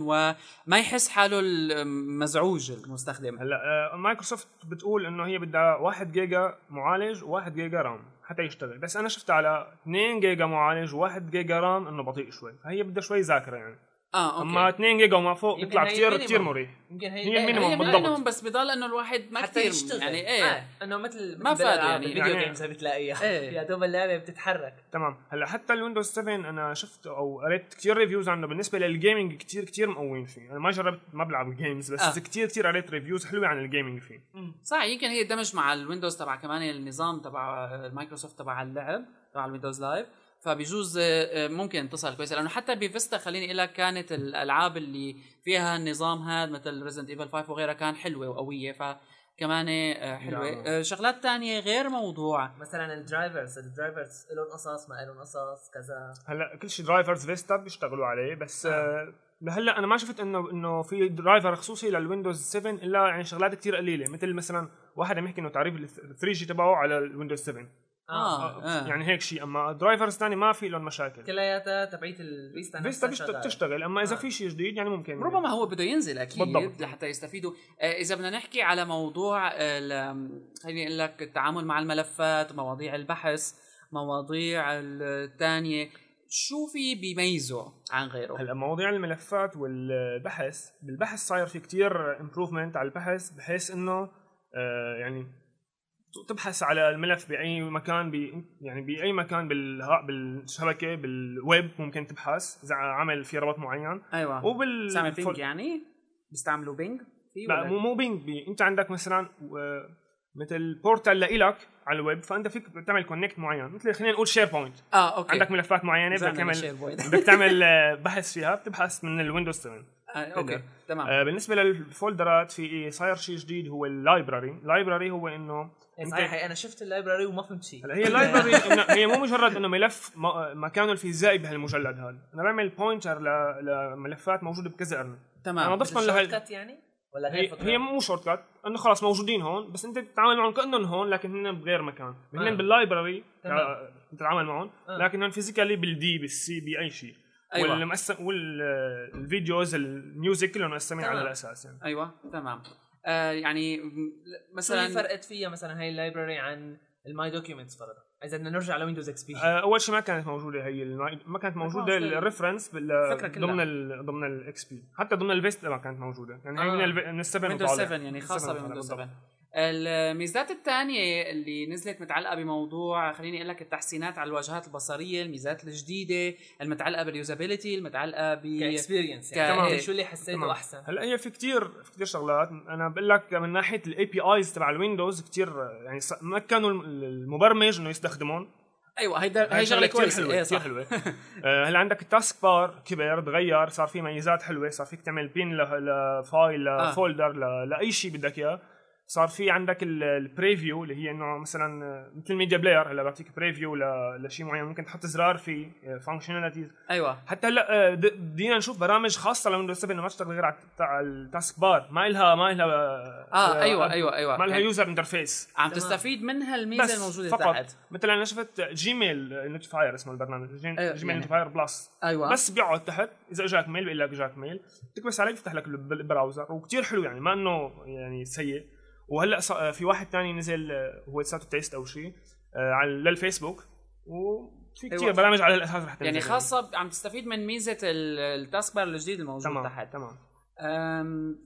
وما يحس حاله المزعوج المستخدم هلا آه، مايكروسوفت بتقول إنه هي بدها 1 جيجا معالج و1 جيجا RAM حتى يشتغل. بس أنا شفت على 2 جيجا معالج و1 جيجا RAM إنه بطيء شوي فهي بدها شوي ذاكرة يعني. آه أوكي. اما 2 جيجا وما فوق بيطلع كثير. كثير مريح. يمكن هي هي ال minimum هي بالضبط. بس بضل إنه الواحد ما حتى كثير يشتغل يعني إيه. آه. إنه مثل ما فاد يعني. الفيديو يعني- games بتلاقيها. إيه. يا دوب اللعبة بتتحرك. تمام. هلأ حتى الويندوز 7 أنا شفت أو قريت كثير reviews عنه. بالنسبة لل gaming كثير كثير مقوين فيه. أنا ما جربت ما بلعب games بس آه. كثير كثير قريت reviews حلوة عن ال gaming فيه. صح يمكن هي دمج مع الويندوز تبع كمان النظام تبع المايكروسوفت تبع اللعب تبع ال Windows Live فبيجوز آه، آه، ممكن تصل كويسه لأنه حتى بفيستا خليني أقول لك كانت الألعاب اللي فيها النظام هذا مثل Resident Evil 5 وغيرها كان حلوة وقوية فكمان آه، حلوة. نعم. شغلات تانية غير موضوع. مثلا ال drivers ال drivers لهم قصص ما لهم قصص كذا. هلأ كل شيء drivers فيستا بيشتغلوا عليه بس آه. لهلأ أنا ما شفت إنه إنه في driver خصوصي للويندوز 7 إلا يعني شغلات كثير قليلة. مثل مثلا واحد عم يحكي إنه تعريف ال 3 G تبعه على الويندوز 7 آه, آه. يعني هيك شيء أما drivers ثاني ما في لهم مشاكل كلياتها تبعية الفيستا فيستا. بتشتغل أما إذا آه. في شيء جديد يعني ممكن ربما هو بده ينزل أكيد بالضبط. لحتى يستفيدوا آه، إذا بدنا نحكي على موضوع خليني أقول لك التعامل مع الملفات مواضيع البحث مواضيع الثانية شو في بيميزه عن غيره هلأ مواضيع الملفات والبحث بالبحث صاير في كتير improvement على البحث بحيث إنه آه يعني تبحث على الملف بأي مكان بي يعني بأي مكان بالشبكه بالويب ممكن تبحث إذا عمل في ربط معين. أيوه. وبال بيستعمل Bing يعني؟ بيستعملوا Bing لا؟ مو مو Bing بي أنت عندك مثلا مثل portal لإلك على الويب فأنت فيك تعمل connect معين. مثل خلينا نقول SharePoint آه أوكي. عندك ملفات معينة بدك تعمل. بدك تعمل آه، بحث فيها بتبحث من الويندوز 7 آه، أوكي. تمام. آه، بالنسبة للفولدرات في صاير شيء جديد هو ال library ال library هو إنه صحيح أنا شفت ال library وما فهمت شيء هلا هي ال library هي مو مجرد إنه ملف مكانه الفيزيائي بهالمجلد هذا أنا بعمل pointer لملفات موجودة بكذا ارنب أنا تمام ضفتهم شورت لهي cut يعني ولا هي, هي فكرة؟ هي مو shortcut إنه خلاص موجودين هون بس أنت بتتعامل معهم كأنهم هون لكن هن بغير مكان هن آه. بال library تمام. آه، بتتعامل معهم آه. لكن هن physically بال D بال C بأي شيء أيوة. والمقسم وال videos ال music كلهم مقسمين على. الأساس يعني أيوه تمام آه يعني م- شو مثلا فرقت فيها مثلا هاي ال library عن ال My Documents فرضا إذا بدنا نرجع لويندوز XP آه، أول شيء ما كانت موجودة هي ما كانت موجودة موجودة. ال reference. ضمن ال ضمن ال XP حتى ضمن الفيستا ما كانت موجودة يعني هي آه. من ال من ال seven ويندوز وطالع. 7 يعني خاصة بويندوز وطالع 7 الميزات الثانية اللي نزلت متعلقة بموضوع خليني أقول لك التحسينات على الواجهات البصرية، الميزات الجديدة، المتعلقة بال usability، المتعلقة ب ك experience ك- يعني تمام. أنت شو اللي حسيته تمام. احسن هلأ هي في كتير في كتير شغلات. أنا بقول لك من ناحية ال APIs تبع الويندوز كتير يعني مكنوا المبرمج إنه يستخدمهم أيوه هيدا هي هاي شغلة كتير كويسة. حلوة إيه كتير صح. حلوة. آه، هلأ عندك ال taskbar كبر تغير صار في ميزات حلوة صار فيك تعمل pin ل file آه. ل folder لأي شيء بدك إياه. صار في عندك ال- ال preview اللي هي إنه مثلا آه، مثل media player هلا بعطيك preview ل- لشيء معين ممكن تحط زرار فيه functionalities أيوه. حتى هلا آه، بدينا نشوف برامج خاصة لويندوز 7 ما تشتغل غير على الت- على ال taskbar ما لها ما لها آه أيوه أيوه أيوه. ما لها يعني user interface عم. تستفيد من هالميزة بس الموجودة فقط. تحت. مثلا أنا شفت جيميل notifier اسمه البرنامج جي- أيوة، جيميل يعني. notifier plus أيوه. بس بيقعد تحت إذا إجاك mail بيقول لك إجاك mail تكبس عليه بيفتح لك الب- ال browser وكتير حلو يعني ما إنه يعني سيء. وهلأ ص- في واحد تاني نزل آه، هو لساته test أو شيء آه، على للفيسبوك. وفي كتير أيوة. برامج على الأساس رح تنزل. يعني خاصة عم تستفيد من ميزة ال- ال taskbar الجديد الموجود تمام تحت. تمام.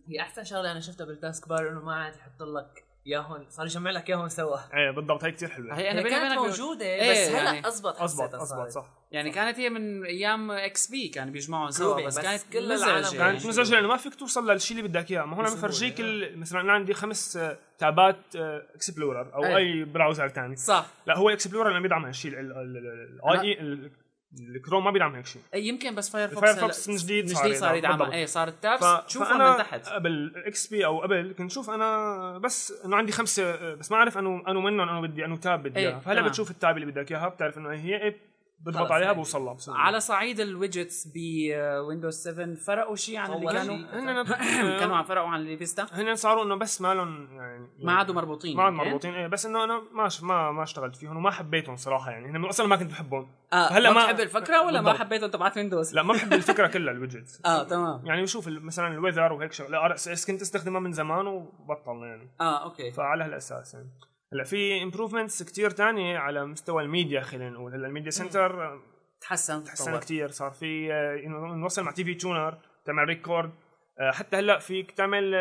هي أحسن شغلة أنا شفتها بال taskbar إنه ما عاد يحط لك اياهم صار يجمع لك إياهم سوا إيه بالضبط هي كتير حلوة هي أنا بيني كانت وبينك موجودة إيه، بس هلا يعني اضبط اضبط اضبط. صح يعني كانت هي من أيام XP كانوا بيجمعون سوا بس بس كانت كل مزعجة العالم. كانت مزعجة لأنه ما فيك توصل للشيء اللي بدك إياه ما هون عم يفرجيك آه. ال- مثلا أنا عندي خمس آه، tab ات explorer أو أي. أي browser ثاني صح لا هو explorer اللي بيدعم هالشيء ال IE الكروم ما بيدعم هيك شيء يمكن بس فايرفوكس الفايرفوكس هلا- من جديد من صار جديد صار يدعم. يدعمها. إيه صار ال tabs ف- تشوفها فأنا من تحت قبل XP أو قبل كنت شوف أنا بس إنه عندي خمسة بس ما أعرف انه انه منهم انه بدي انه tab بدي إيه، اياه فهلأ. بتشوف ال tab اللي بدك إياها بتعرف إنه هي إيه بضغط عليها يعني. بوصل لها. على صعيد ال widgets بويندوز 7 فرقوا شيء عن اللي كانوا. هن كانوا عم فرقوا عن اللي فيستا هن صاروا إنه بس ما لهم يعني ما عادوا مربوطين ما عادوا؟ مربوطين إيه بس إنه أنا ما ما ما اشتغلت فيهم وما حبيتهم صراحة يعني هن أصلا ما كنت بحبهم آه هلأ ما ما- بتحب الفكرة ولا ما بالضبط. حبيته تبعت ويندوز لا ما بحب الفكرة كلها ال widgets آه تمام يعني بشوف ال- مثلا ال weather وهيك شغلة RSS كنت أستخدمها من زمان وبطلنا يعني آه okay فعلى هالأساس يعني هلا في improvements كتير تانية على مستوى الميديا خلينا نقول. هلا ال media center تحسن تحسن. كتير. صار في آه، نوصل مع TV tuner تعمل record آه، حتى هلا فيك تعمل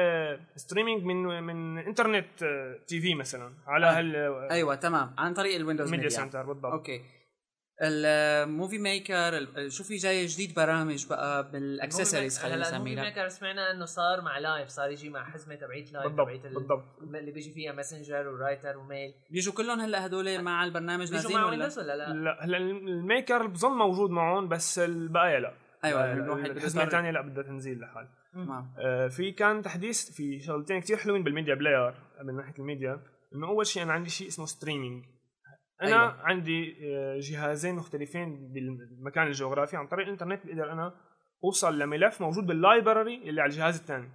streaming من من internet TV مثلا على آه. هال أيوه تمام. عن طريق الويندوز media media center بالضبط. okay. ال movie maker شو في جاي جديد برامج بقى بالاكسسوارز خلينا هلا ال movie نسميها maker سمعنا إنه صار مع Live صار يجي مع حزمة تبعيت لايف بالضبط بالضبط. اللي بيجي فيها messenger و writer و mail بيجوا كلهم هلا هدول مع البرنامج بيجوا نازلين مع ولا؟ ويندوز ولا لا؟ لا هلا ال maker بظن موجود معهم بس البقايا لا. أيوه الواحد الحزمة الثانية لا بدها تنزيل لحال. آه، في كان تحديث في شغلتين كتير حلوين بال media player من ناحية الميديا إنه أول شيء أنا عندي شيء اسمه streaming أنا أيوة. أيوة. عندي آه، جهازين مختلفين بالمكان الجغرافي عن طريق الإنترنت بقدر أنا أوصل لملف موجود بال library اللي على الجهاز الثاني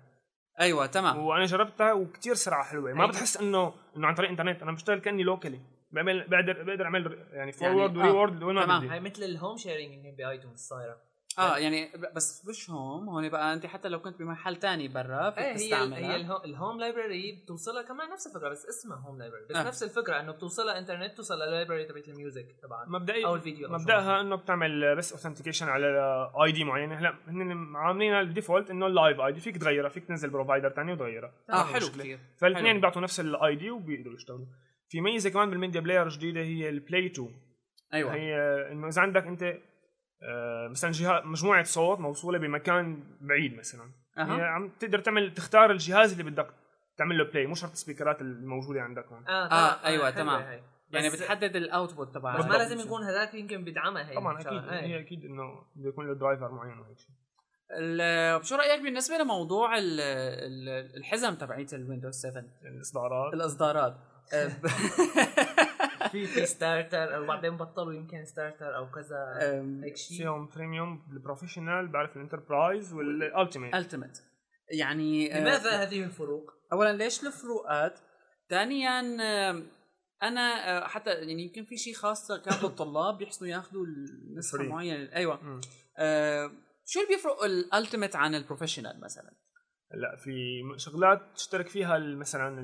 أيوه تمام وأنا جربتها وكتير سرعة حلوة ما أيوة. بتحس إنه إنه عن طريق انترنت أنا بشتغل كأني locally بعمل بقدر بقدر أعمل يعني forward آه، و rewind وين ما تمام. بدي هاي مثل ال home sharing يمكن ب iTunes صايره آه يعني ب- بس مش هون هون بقى انت حتى لو كنت بمحل تاني برا فيك إيه هي تستعملها هي ال ho- ال home library بتوصلها كمان نفس الفكرة بس اسمها home library بس آه. آه. نفس الفكرة إنه بتوصلها انترنت توصل لل library تبعت ال music تبعها مبدئيا أو الفيديو مبدأها إنه بتعمل بس authentication على ID معينة هلأ هن عاملين ال default إنه ال Live ID فيك تغيرها فيك تنزل provider ثاني وتغيرها آه في حلو. كثير فالاثنين. بيعطوا نفس ال ID وبيقدروا يشتغلوا في ميزة كمان بال media player جديدة هي ال play to أيوه هي إنه إذا عندك أنت آه، مثلا جهاز مجموعة صوت موصولة بمكان بعيد مثلا هي أها عم تقدر تعمل تختار الجهاز اللي بدك تعمل له play مو شرط ال speaker ات الموجودة عندك هون آه, آه، أيوة، حلوة تمام. هاي. يعني بتحدد ال output تبعها بس ما. لازم يكون هذاك يمكن بدعمها هي طبعا أكيد الشغلة. إيه. هي أكيد إنه بده يكون له driver معين وهيك شيء شو رأيك بالنسبة لموضوع ال- ال- الحزم تبعيت الويندوز 7 يعني الإصدارات الإصدارات آه، في في starter أو بعدين بطلوا يمكن starter أو كذا هيك شيء فيهم premium ال professional بعرف ال enterprise وال ultimate ultimate يعني آه، لماذا هذه الفروق؟ اولا ليش الفروقات ثانيا آم، أنا آه، حتى يعني يمكن في شيء خاص كان بالطلاب بيحسنوا ياخذوا Free. معينة. أيوه. آه، شو اللي بيفرق ال ultimate عن ال professional مثلا؟ لا في شغلات تشترك فيها ال- مثلا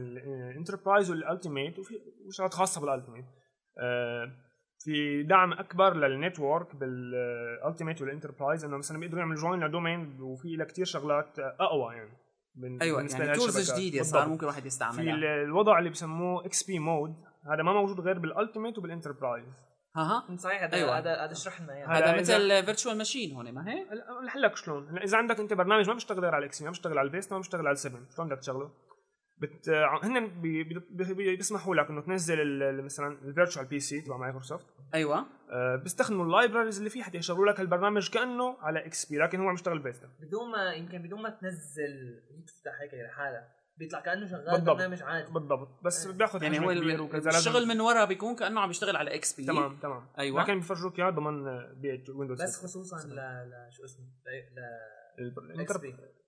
ال enterprise وال ultimate وفي شغلات خاصة بال ultimate آه، في دعم أكبر لل network بال ultimate وال enterprise إنه مثلا بيقدروا يعملوا join ل domain وفي لها كثير شغلات أقوى يعني بال- أيوه بالنسبة يعني tools. جديده صار. ممكن واحد في يستعملها ال- الوضع اللي بسموه XP mode هذا ما موجود غير بال ultimate وبال enterprise ها ها صحيح هذا أيوة. هذا هذا اشرح لنا اياه هلا هذا مثل virtual machine هون ما هيك؟ هلا رح لك شلون إذا عندك انت برنامج ما بيشتغل غير على ال X ما بيشتغل على الفيستا ما بيشتغل على ال seven شلون بدك تشغله بت... هن بي... بي... بي... بيسمحوا لك إنه تنزل مثلا ال virtual PC تبع مايكروسوفت أيوه. آه، بيستخدموا ال libraries اللي فيه حتى يشغلوا لك البرنامج كأنه على XP لكن هو عم يشتغل Vista بدون ما يمكن بدون ما تنزل تفتح هيك لحالها بيطلع كأنه شغال بالضبط. برنامج عادي. بالضبط. بس بياخذ يعني هو كبير وكذا الشغل من ورا بيكون كأنه عم بيشتغل على إكس بي تمام تمام. أيوة. لكن بيفرجوك إياه ضمن Windows بس خصوصا ل شو اسمه؟ ل ل الانتر...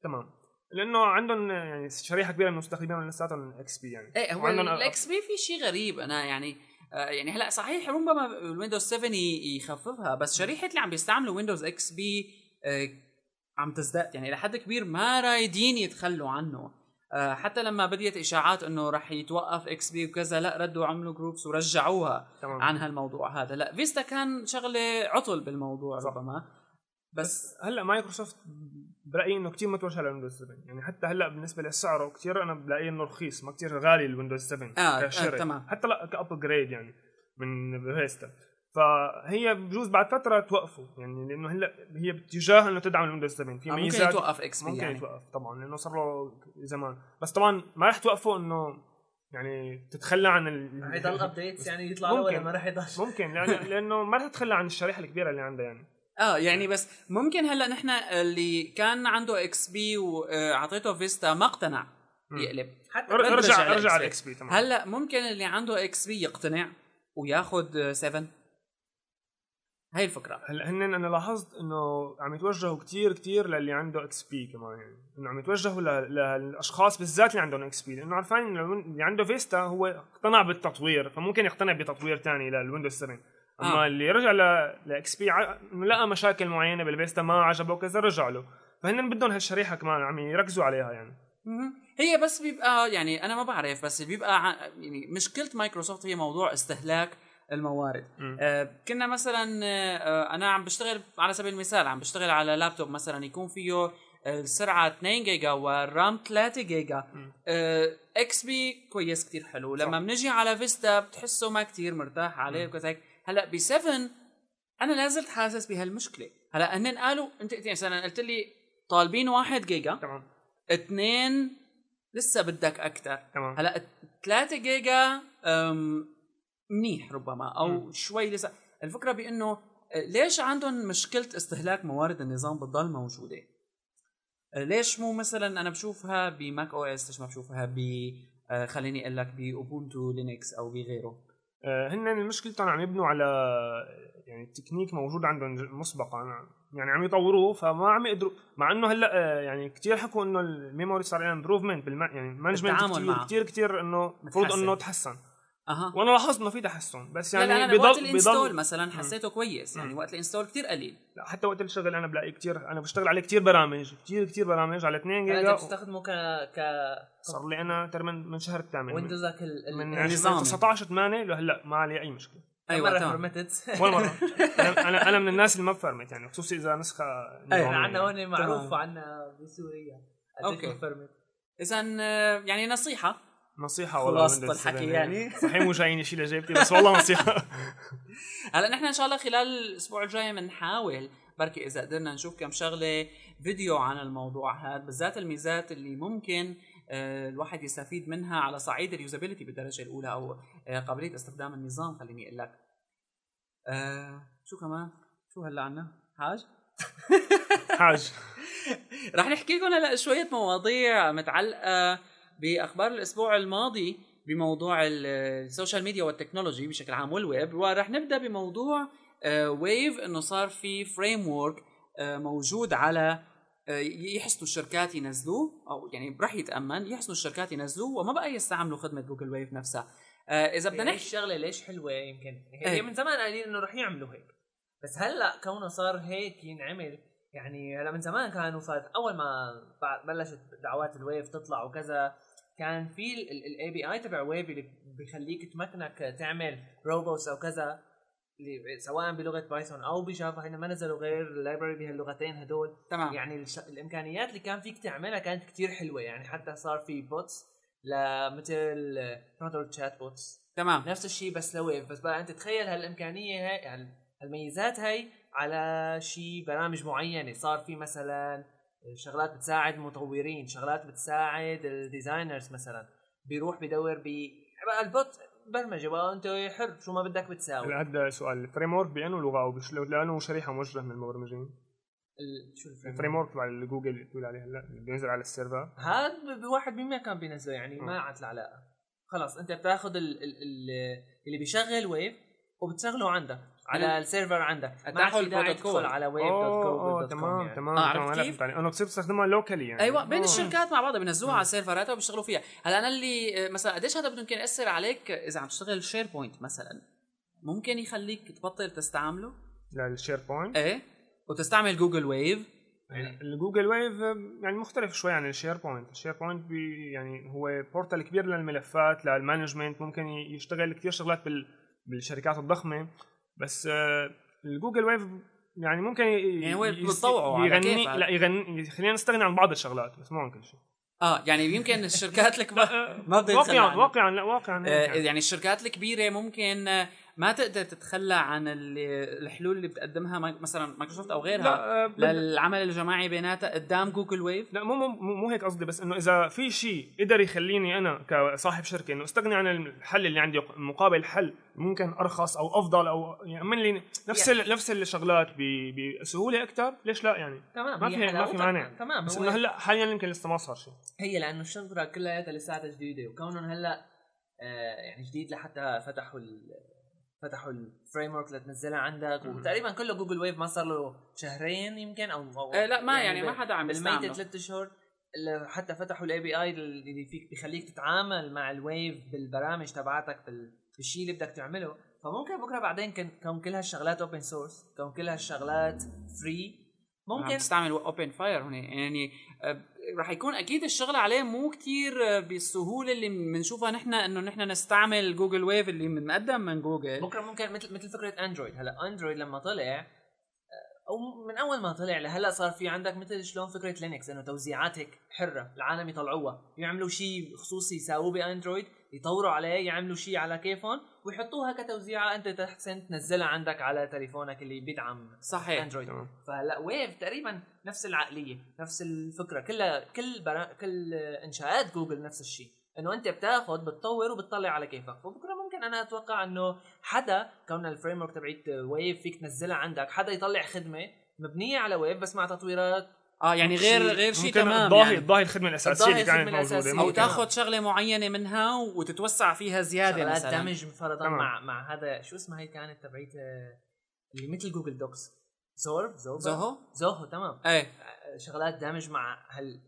تمام. لأنه عندهم يعني شريحة كبيرة من المستخدمين لساتهم XP يعني. إيه هو الاكس بي في شيء غريب. أنا يعني آه يعني هلأ صحيح ربما ال Windows 7 ي- يخففها بس شريحة اللي عم بيستعملوا Windows XP آه عم تزداد. يعني لحد كبير ما رايدين يتخلوا عنه. آه حتى لما بديت إشاعات إنه رح يتوقف XP وكذا لأ ردوا عملوا groups ورجعوها تمام. عن هالموضوع هذا. لأ Vista كان شغلة عطل بالموضوع صح. ربما. بس هلأ مايكروسوفت برايي إنه كثير متوجه لل Windows 7 يعني حتى هلأ بالنسبة لسعره كثير أنا بلاقيه إنه رخيص ما كثير غالي ال Windows 7 آه، آه،. تمام. حتى لأ ك upgrade يعني من Vista فهي بجوز بعد فترة توقفوا يعني لأنه هلأ هي باتجاه إنه تدعم ال Windows 7 في آه، ممكن ميزات يتوقف XP ممكن يعني. يتوقف طبعا لأنه صار له زمان. بس طبعا ما رح توقفوا إنه يعني تتخلى عن ال... رح يضل updates يعني يطلع له ولا ممكن. ما رح يضل؟ ممكن لأن لأنه ما رح تتخلى عن الشريحة الكبيرة اللي عندها يعني. آه يعني بس ممكن هلأ نحن اللي كان عنده XP وأعطيته Vista ما اقتنع. يقلب. حتى رجع ارجع على ارجع XP. على ال XP. تمام. هلأ ممكن اللي عنده XP يقتنع وياخذ 7 هاي الفكرة. هلأ هن أنا لاحظت إنه عم يتوجهوا كتير كتير للي عنده XP كمان يعني إنه عم يتوجهوا ل- للأشخاص بالذات اللي عندهم XP لأنه عارفين إنه اللي عنده Vista هو اقتنع بالتطوير فممكن يقتنع بتطوير تاني لل Windows 7 أما آه. اللي رجع ل XP لقى مشاكل معينة بال Vista ما عجبه وكذا رجع له فهن بدهم هالشريحة كمان عم يركزوا عليها يعني. هي بس بيبقى يعني أنا ما بعرف بس بيبقى يعني مشكلة مايكروسوفت هي موضوع استهلاك الموارد. آه كنا مثلا آه أنا عم بشتغل على سبيل المثال عم بشتغل على لابتوب مثلا يكون فيه السرعة 2 جيجا وال RAM 3 جيجا. آه XP كويس كتير حلو لما بنجي على Vista بتحسه ما كتير مرتاح عليه. وكذا هلا ب 7 أنا لازلت حاسس بهالمشكلة. هلا هن قالوا انت مثلا قلت لي طالبين 1 جيجا. تمام. اثنين لسه بدك أكثر تمام. هلا 3 جيجا منيح ربما أو مم. شوي لسه. الفكرة بإنه أه، ليش عندهم مشكلة استهلاك موارد النظام بتضل موجودة؟ أه، ليش مو مثلا أنا بشوفها ب Mac OS ليش ما بشوفها ب أه، خليني أقول لك ب Ubuntu Linux أو بغيره؟ هن مشكلتهم عم يبنوا على يعني تكنيك موجود عندهم مسبقا يعني عم يطوروه فما عم يقدروا مع إنه هلأ آه، يعني كثير حكوا إنه ال memory صار لها improvement يعني بالتعامل كثير. كثير كثير إنه المفروض. إنه تحسن أها. وأنا لاحظت إنه في تحسن بس يعني يعني لا لا أنا وقت بضل ال install بضل مثلا حسيته كويس يعني مم. وقت ال install كثير قليل. لا، حتى وقت الشغل أنا بلاقي كثير أنا بشتغل على كثير برامج كثير كثير برامج على 2 هلا جيجا. أنت بتستخدمه ك ك صار لي أنا تقريبا من شهر الثامن. من, ويندوزك ال من النظام. 19 8 لهلا ما علي أي مشكلة. أيوه مرة تمام. فرمتت. ولا مرة. أنا أنا من الناس اللي ما بفرمت يعني خصوصي إذا نسخة نظامية. عندنا هون معروف. عنا بسوريا. بفرمت اذا يعني نصيحة. نصيحة والله خلاصة Windows 7 الحكي يعني. صحيح مو جايين يشيل جيبتي بس والله نصيحة. هلا نحن إن شاء الله خلال الأسبوع الجاي بنحاول بركي إذا قدرنا نشوف كم شغلة فيديو عن الموضوع هذا بالذات الميزات اللي ممكن آه، الواحد يستفيد منها على صعيد ال usability بالدرجة الأولى أو آه، قابلية استخدام النظام خليني أقول لك. آه، شو كمان؟ شو هلا عنا؟ حاج؟ حاج. رح نحكي لكم هلا شوية مواضيع متعلقة بأخبار الأسبوع الماضي بموضوع ال- السوشيال ميديا وال technology بشكل عام والويب ورح نبدأ بموضوع Wave إنه صار في framework موجود على آه، يحسنوا الشركات ينزلوه أو يعني رح يتأمن يحسنوا الشركات ينزلوه وما بقى يستعملوا خدمة Google Wave نفسها. آه، إذا بدنا نحكي الشغلة ليش حلوة يمكن؟ إيه. هي من زمان قايلين إنه رح يعملوا هيك. بس هلأ كونه صار هيك ينعمل يعني هلأ من زمان كانوا صارت أول ما بلشت دعوات ال Wave تطلع وكذا كان في ال API تبع Wave اللي بيخليك تمكنك تعمل robots أو كذا اللي سواء بلغة Python أو ب Java هن ما نزلوا غير ال library بهاللغتين هدول. تمام. يعني الش... الإمكانيات اللي كان فيك تعملها كانت كتير حلوة يعني حتى صار في bots لمثل broadcast chat bots تمام. نفس الشيء بس ل Wave بس بقى أنت تخيل هالإمكانية هاي يعني هالميزات هاي على شيء برامج معينة. صار في مثلا شغلات بتساعد المطورين شغلات بتساعد ال designers مثلا. بيروح بدور ب البوت برمجة بقى أنت حر شو ما بدك بتساوي. هلا سؤال. الفريم ورك بأنه لغة أو بش... لأنه شريحة موجهة من المبرمجين. ال- شو الفريم الفريم ورك تبع الجوجل اللي بتقول عليه هلا اللي بينزل على السيرفر. هذا بواحد مما كان بينزله يعني. ما عاد العلاقه خلاص أنت بتاخذ ال ال ال اللي بيشغل ويف وبتشغله عندك. على يعني السيرفر عندك. داعي البروتوكول. تدخل على ويف أوه، دوت دوت تمام يعني. تمام آه، تمام كيف؟ انه بتصير تستخدمها لوكالي يعني. أيوه بين. الشركات مع بعضها بينزلوها على سيرفراتها وبيشتغلوا فيها. هلا أنا اللي آه، مثلا قديش هذا بده يمكن ياثر عليك إذا عم تشتغل SharePoint مثلا؟ ممكن يخليك تبطل تستعمله؟ لل SharePoint إيه وتستعمل Google Wave ال Google Wave يعني مختلف شوي عن ال SharePoint ال SharePoint بي يعني هو portal كبير للملفات لل management ممكن يشتغل كثير شغلات بال بالشركات الضخمة. بس آه، ال Google Wave يعني ممكن يعني هو على يغني. لا يغني خلينا نستغني عن بعض الشغلات بس مو عن كل شيء آه يعني يمكن الشركات الكبار ما بدي واقعا عنه. واقعا لا واقعا آه،. يعني الشركات الكبيرة ممكن آه، ما تقدر تتخلى عن ال- الحلول اللي بتقدمها مثلا مايكروسوفت أو غيرها؟ لا آه، للعمل الجماعي بيناتها قدام Google Wave؟ لا مو مو مو هيك قصدي بس إنه إذا في شيء قدر يخليني أنا كصاحب شركة إنه أستغني عن الحل اللي عندي مقابل حل ممكن أرخص أو أفضل أو يأمن لي نفس ال- نفس الشغلات ب- بسهولة أكثر ليش لا يعني؟ تمام ما في ما في. مانع. تمام بس إنه هلأ حاليا يمكن لسه ما صار شيء. هي لأنه الشغله كلياتها لساتها جديدة وكونهم هلأ آه يعني جديد لحتى فتحوا ال- فتحوا ال framework لتنزلها عندك وتقريبا كله Google Wave ما صار له شهرين يمكن أو, أو إيه لا ما يعني ما ب- حدا عم بالميت ثلاث اشهر حتى فتحوا ال API اللي فيك بيخليك تتعامل مع ال Wave بالبرامج تبعتك بال- بالشيء اللي بدك تعمله. فممكن بكرة بعدين كون كل هالشغلات open source كون كل هالشغلات free ممكن ممكن تستعمل Openfire هون يعني رح يكون أكيد الشغل عليه مو كتير آه، بالسهولة اللي بنشوفها نحن إنه نحن نستعمل Google Wave اللي مقدم من جوجل. بكره ممكن مثل مثل فكرة اندرويد هلا اندرويد لما طلع آه، أو من أول ما طلع لهلا صار في عندك مثل شلون فكرة لينكس إنه توزيعات هيك حرة العالم يطلعوها. يعملوا شيء خصوصي يساووه بأندرويد يطوروا عليه يعملوا شيء على كيفهم. ويحطوها كتوزيعه أنت تحسن تنزلها عندك على تليفونك اللي بيدعم صحيح. اندرويد تمام. فهلا Wave تقريبا نفس العقلية نفس الفكرة. كلها كل برا... كل إنشاءات جوجل نفس الشيء. إنه أنت بتاخذ بتطور وبتطلع على كيفك. فبكرة ممكن أنا أتوقع إنه حدا كون ال framework تبعت Wave فيك تنزلها عندك حدا يطلع خدمة مبنية على Wave بس مع تطويرات آه يعني غير غير شيء تمام تضاهي يعني. تضاهي الخدمة الأساسية اللي كانت موجودة. أو. تأخذ شغلة معينة منها وتتوسع فيها زيادة شغلات مثلا. دمج فرضا. مع مع هذا شو اسمها هي كانت تبعت آه، اللي مثل Google Docs؟ زور زوبا Zoho؟ Zoho تمام. إيه. آه، شغلات دمج مع هال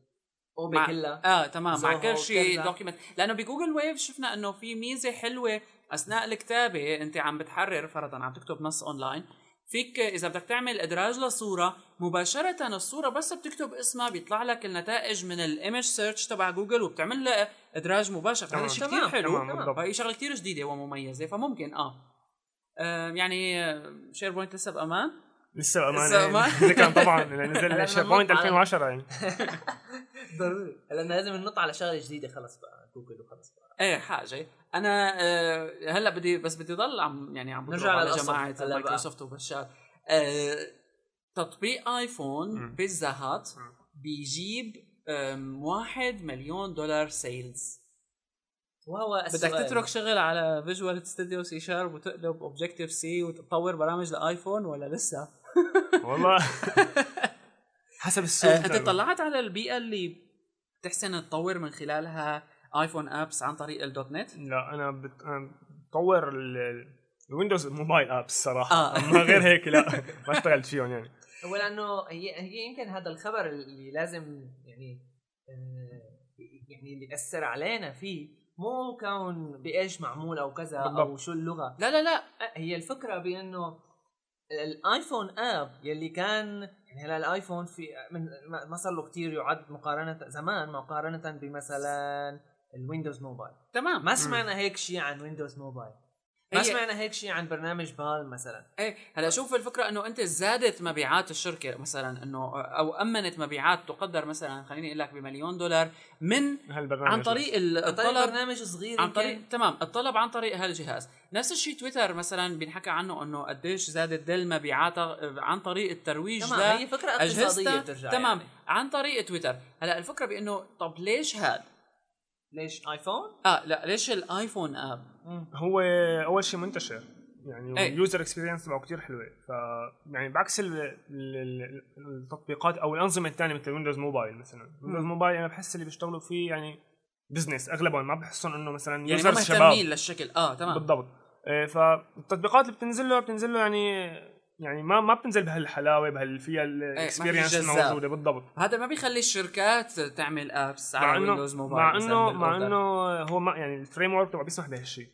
أوبي مع- كلها. آه تمام. مع كل شيء. document لأنه ب Google Wave شفنا إنه في ميزة حلوة. أثناء الكتابة أنت عم بتحرر فرضا عم تكتب نص اونلاين فيك إذا بدك تعمل إدراج لصورة مباشرة الصورة بس بتكتب اسمها بيطلع لك النتائج من ال image search تبع جوجل وبتعمل لها إدراج مباشر. هذا. شيء كثير حلو. فهي شغلة كثير جديدة ومميزة فممكن آه, آه يعني SharePoint لسه بأمان؟ لسه بأمانه لسه بأمان. ذكرا طبعا هلا نزل SharePoint بننط على- 2010 يعني. ضروري. لأنه لازم ننط على شغلة جديدة خلص بقى جوجل وخلص بقى. إيه حاجة أنا آه هلأ بدي بس بدي ضل عم يعني عم نرجع على. جماعة. مايكروسوفت وبشار آه تطبيق آيفون. بيتزا هات. بيجيب واحد مليون دولار sales وهو بدك. تترك شغل على Visual Studio C Sharp وتقلب Objective C وتطور برامج لآيفون ولا لسه؟ والله حسب السوق آه أنت طلعت على البيئة اللي بتحسن تطور من خلالها iPhone apps عن طريق ال .NET؟ لا أنا بطور ال- ال Windows Mobile apps صراحة آه. أما غير هيك لا ما اشتغلت فيهم يعني هو لأنه هي هي يمكن هذا الخبر اللي لازم يعني آه، يعني اللي يأثر علينا فيه مو كون بإيش معمول أو كذا أو بالضبط. شو اللغة لا لا لا آه، هي الفكرة بأنه ال iPhone app يلي كان يعني هلا الآيفون في من ما ما صار له كثير يعد مقارنه زمان مقارنة بمثلا ال Windows Mobile تمام. ما سمعنا هيك شيء عن Windows Mobile ما هي- سمعنا هيك شيء عن برنامج بالم مثلا. إيه هلا شوف الفكرة إنه أنت زادت مبيعات الشركة مثلا إنه أو أمنت مبيعات تقدر مثلا خليني أقول لك بمليون دولار من هالبرنامج عن طريق عن الطلب برنامج صغير عن. طريق تمام. الطلب عن طريق هالجهاز. نفس الشيء تويتر مثلا بينحكى عنه إنه قديش زادت دل مبيعاتها عن طريق الترويج تمام. هي فكرة اقتصادية بترجع تمام. يعني. عن طريق تويتر. هلا الفكرة بإنه طب ليش هاد؟ ليش ايفون؟ آه لا ليش الايفون اب هو أول شيء منتشر. يعني. ال user experience تبعه كثير حلوة. ف يعني بعكس ال... ال... ال- التطبيقات أو الأنظمة الثانية مثل Windows Mobile مثلا. Windows Mobile أنا بحس اللي بيشتغلوا فيه يعني business أغلبهم ما بحسهم إنه مثلا يعني users ما شباب. مهتمين للشكل. آه تمام. بالضبط. إيه، فالتطبيقات اللي بتنزل له بتنزل له يعني يعني ما ما بتنزل بهالحلاوة بهال فيها ال experience جذاب. الموجودة بالضبط هذا ما بيخلي الشركات تعمل apps على Windows Mobile مع انه مع. إنه هو ما يعني ال framework تبعه بيسمح بهالشيء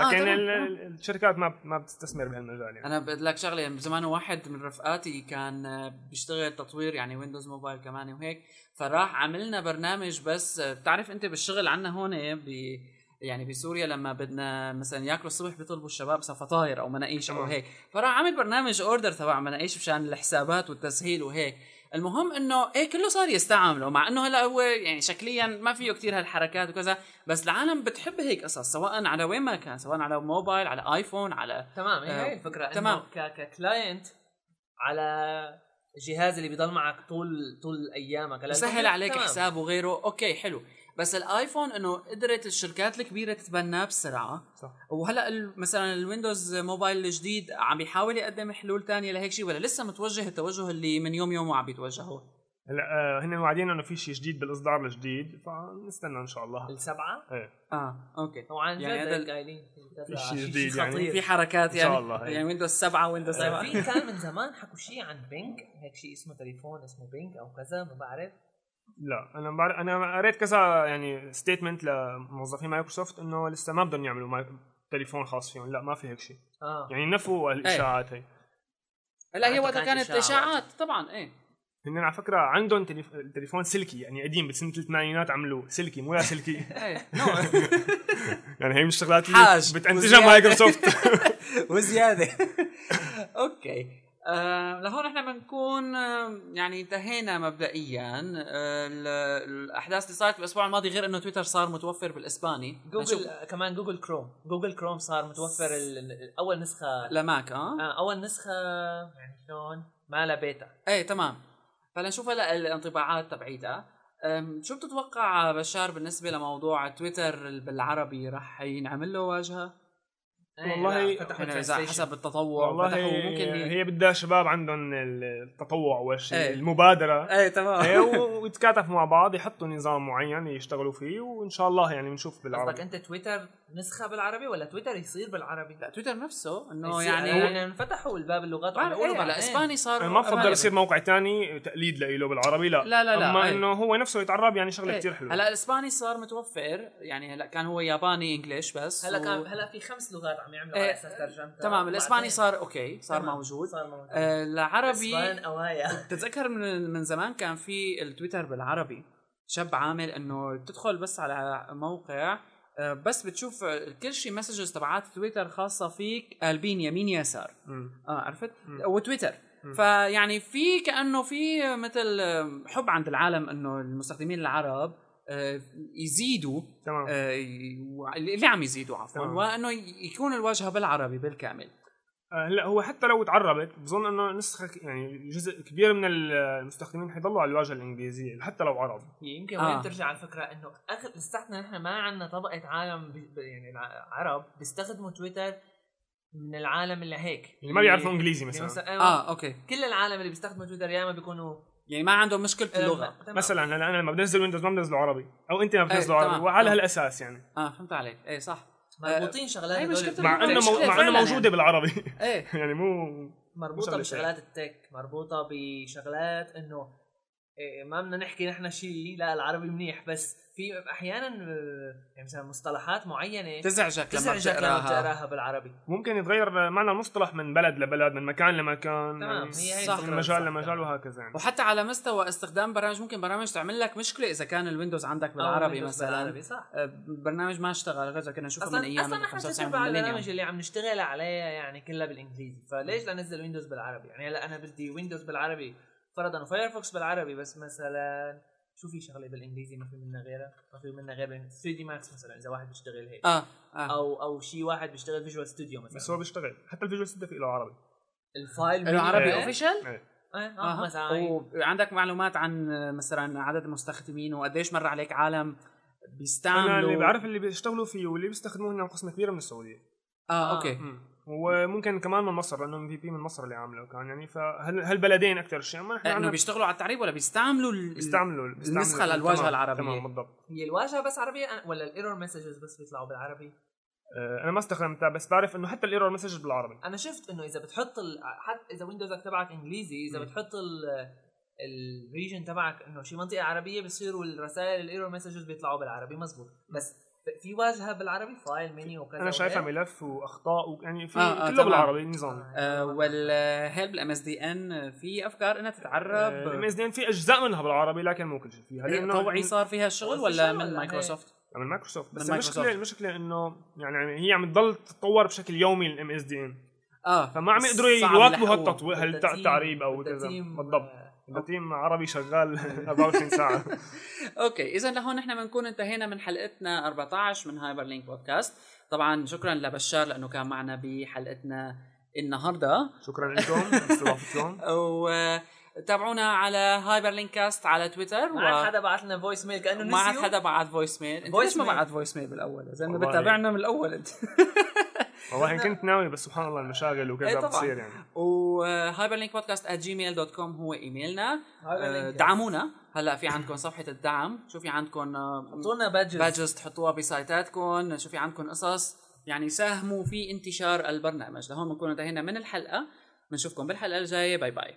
آه، لكن. ال- الشركات ما ما بتستثمر بهالمجال يعني أنا بدي لك شغلة يعني زمان واحد من رفقاتي كان آه، بيشتغل تطوير يعني Windows Mobile كمان وهيك فراح عملنا برنامج بس آه، بتعرف أنت بالشغل عنا هون ب يعني بسوريا لما بدنا مثلا ياكلوا الصبح بيطلبوا الشباب فطاير أو مناقيش أو تمام. هيك فراح عمل برنامج order تبع مناقيش مشان الحسابات والتسهيل وهيك المهم إنه إيه كله صار يستعمله مع إنه هلا هو يعني شكليا ما فيه كتير هالحركات وكذا بس العالم بتحب هيك قصص سواء على وين ما كان سواء على موبايل على آيفون على تمام هي آه، هي الفكرة تمام. ك client على الجهاز اللي بيضل معك طول طول أيامك سهل عليك تمام. حساب وغيره okay حلو بس الآيفون إنه قدرت الشركات الكبيرة تتبناه بسرعة. صح. وهلأ ال- مثلا ال Windows Mobile الجديد عم بيحاول يقدم حلول تانية لهيك شيء ولا لسه متوجه التوجه اللي من يوم يوم عم بيتوجهه هلأ آه، هن واعدين إنه في شيء جديد بالإصدار الجديد فنستنى إن شاء الله. السبعة؟ إيه. آه okay. طبعا جد يعني هذا يعني قايلين في شيء جديد يعني. في حركات يعني. شاء الله، إيه. يعني Windows 7 Windows طيب 7 في كان من زمان حكوا شيء عن Pink هيك شيء اسمه تليفون اسمه Pink أو كذا ما بعرف. لا أنا بعرف أنا قريت كذا يعني statement لموظفين مايكروسوفت إنه لسه ما بدهم يعملوا ماي... تليفون خاص فيهم لا ما في هيك شيء. آه. يعني نفوا الإشاعات هي. لا هي حتى وقتها كانت إشاعات. طبعا إيه. هن على فكرة عندهم تليف... تليفون سلكي يعني قديم بسنه الثمانينات عملوا سلكي مو لا سلكي. إيه يعني هي من الشغلات اللي بتنتجها. مايكروسوفت. وزيادة. okay. آه لهون إحنا بنكون آه، يعني انتهينا مبدئيا. آه ال- الأحداث اللي صارت الأسبوع الماضي غير إنه تويتر صار متوفر بالإسباني. جوجل كمان جوجل كروم جوجل كروم صار متوفر أول نسخة. لماك آه؟ آه أول نسخة يعني شلون؟ ما لها بيتا. إيه تمام. فلنشوف هلا الانطباعات تبعيتها. شو بتتوقع بشار بالنسبة لموضوع تويتر بالعربي رح ينعمل له واجهة؟ والله لا، فتحوا يعني اذا. حسب التطوع. والله ممكن ي... هي بدها شباب عندهم التطوع والشيء إيه. المبادرة. إيه تمام. إيه، و- ويتكاتفوا مع بعض يحطوا نظام معين يشتغلوا فيه وإن شاء الله يعني بنشوف قصدك بالعربي أنت تويتر؟ نسخة بالعربي ولا تويتر يصير بالعربي؟ لا تويتر نفسه إنه يعني يعني انفتحوا الباب اللغات يقولوا إيه هلا بعدين. إسباني صار ما بفضل. يصير موقع تاني تقليد له بالعربي لا لا لا لا، أما. إنه هو نفسه يتعرب يعني شغلة إيه. كثير حلوة هلأ الاسباني صار متوفر يعني هلأ كان هو ياباني انجلش بس هلأ و- كان هلأ في خمس لغات عم يعملوا إيه، على أساس ترجمتها تمام الإسباني صار okay صار تمام، موجود صار موجود آه، العربي إسبان أوايا تتذكر من من زمان كان في التويتر بالعربي شاب عامل إنه تدخل بس على موقع بس بتشوف آه، كل شيء messages تبعات تويتر خاصة فيك قلبين يمين يسار. آه عرفت. وتويتر. فيعني في كأنه في مثل آه، حب عند العالم إنه المستخدمين العرب آه، يزيدوا تمام. آه، اللي عم يزيدوا عفوا. وإنه يكون الواجهه بالعربي بالكامل. آه، هلا هو حتى لو تعربت بظن إنه نسخة يعني جزء كبير من المستخدمين حيضلوا على الواجهة الإنجليزية حتى لو عرب هي يمكن آه. وين ترجع الفكرة إنه اخر لساتنا نحن ما عندنا طبقة عالم ب... يعني عرب بيستخدموا تويتر من العالم اللي هيك اللي ما بيعرفوا إنجليزي مثلا آه أوكي كل العالم اللي بيستخدموا تويتر يا إما بيكونوا يعني ما عندهم مشكلة اللغة آه، تمام. مثلا هلا أنا لما بنزل ويندوز ما بنزله عربي أو أنت ما بتنزله إيه، عربي تمام. وعلى. هالأساس يعني آه فهمت عليك إيه صح مربوطين شغلات مشكلة ب- مع انه مو... مع انه موجودة بالعربي. إيه. يعني مو مربوطة بشغلات التك مربوطة بشغلات إنه ما بدنا نحكي نحن شيء لا العربي منيح بس في أحيانا آه، يعني مثلا مصطلحات معينة تزعجك لما تزعجك لما بتقراها. بتقراها بالعربي. ممكن يتغير معنى المصطلح من بلد لبلد من مكان لمكان تمام، هي هي صح. من مجال صح، لمجال. وهكذا يعني. وحتى على مستوى استخدام برامج ممكن برامج تعمل لك مشكلة إذا كان الويندوز عندك أو بالعربي مثلا. بالعربي صح. آه، برنامج ما اشتغل كذا كنا نشوفه من أيام أصلا نحن 95 تجربة على البرامج اللي عم نشتغل عليها يعني كلها بالإنجليزي فليش لا ننزل ويندوز بالعربي؟ يعني هلأ أنا بدي ويندوز بالعربي. فرضا و Firefox بالعربي بس مثلا شو في شغلة بالإنجليزي ما في منها غيرها؟ ما في منها غير 3D Max مثلا إذا واحد بيشتغل هيك. آه آه. أو أو شيء واحد بيشتغل Visual Studio مثلا. بس هو بيشتغل. حتى ال Visual Studio في له عربي. ال file له عربي؟ official. إيه، آه مثلا. وعندك معلومات عن آه، مثلا عدد المستخدمين وقديش مر عليك عالم أنا بيستعملوا اللي بعرف اللي بيشتغلوا فيه واللي بيستخدموه هن قسم كبيره من السعودية. آه okay. مم. وممكن كمان من مصر لأنه MVP من مصر اللي عامله كان يعني فهالبلدين أكثر شيء؟ اما نحن إنه عندنا بيشتغلوا على التعريب ولا بيستعملوا ال- بيستعملوا بيستعملوا. النسخة للواجهة تمام، العربية. تمام بالضبط. هي الواجهة بس عربية ولا ال error messages بس بيطلعوا بالعربي؟ آه، أنا ما استخدمتها بس بعرف إنه حتى ال error message بالعربي. أنا شفت إنه إذا بتحط ال... حتى إذا ويندوزك تبعك إنجليزي إذا مم. بتحط ال ال region تبعك إنه شي منطقة عربية بصيروا الرسائل ال error messages بيطلعوا بالعربي مزبوط بس في واجهه بالعربي file menu وكذا أنا شايفها. ملف وأخطاء ويعني في آه، آه، كله تمام. بالعربي النظام آه وال help ال MSDN في أفكار إنها تتعرب؟ ام إس دي في أجزاء منها بالعربي لكن مو كل شيء. فيها. هي طوعي صار فيها الشغل هو ولا الشغل من ولا مايكروسوفت؟ من مايكروسوفت. بس من المشكلة مايكروسوفت. المشكلة إنه يعني هي عم تضل تتطور بشكل يومي ال MSDN. آه. فما عم يقدروا يواكبوا. هالتطوير هالتعريب أو كذا. بالضبط. آه، team عربي شغال 24 ساعة. okay اذا لهون نحن بنكون انتهينا من حلقتنا 14 من هايبر لينك بودكاست. طبعا شكرا لبشار لأنه كان معنا بحلقتنا النهارده. شكرا لكم استضافتكم وتابعونا على هايبر لينك كاست على تويتر ما عاد حدا بعث لنا voice mail كأنه ما عاد حدا بعت voice mail انت Voice ليش ما mail. بعت voice mail بالأول؟ يا زلمه والله. بتابعنا من الأول أنت. والله إن كنت ناوي بس سبحان الله المشاغل إيه وكذا طبعاً. بتصير يعني. و وهايبر لينك بودكاست Gmail dot com هو إيميلنا. آه، دعمونا. هلا في عندكم صفحة الدعم. شو في عندكم حطوا لنا badges badges تحطوها بسايتاتكم. شو في عندكم قصص. يعني ساهموا في انتشار البرنامج. لهون بنكون انتهينا من الحلقة. بنشوفكم بالحلقة الجاية. bye bye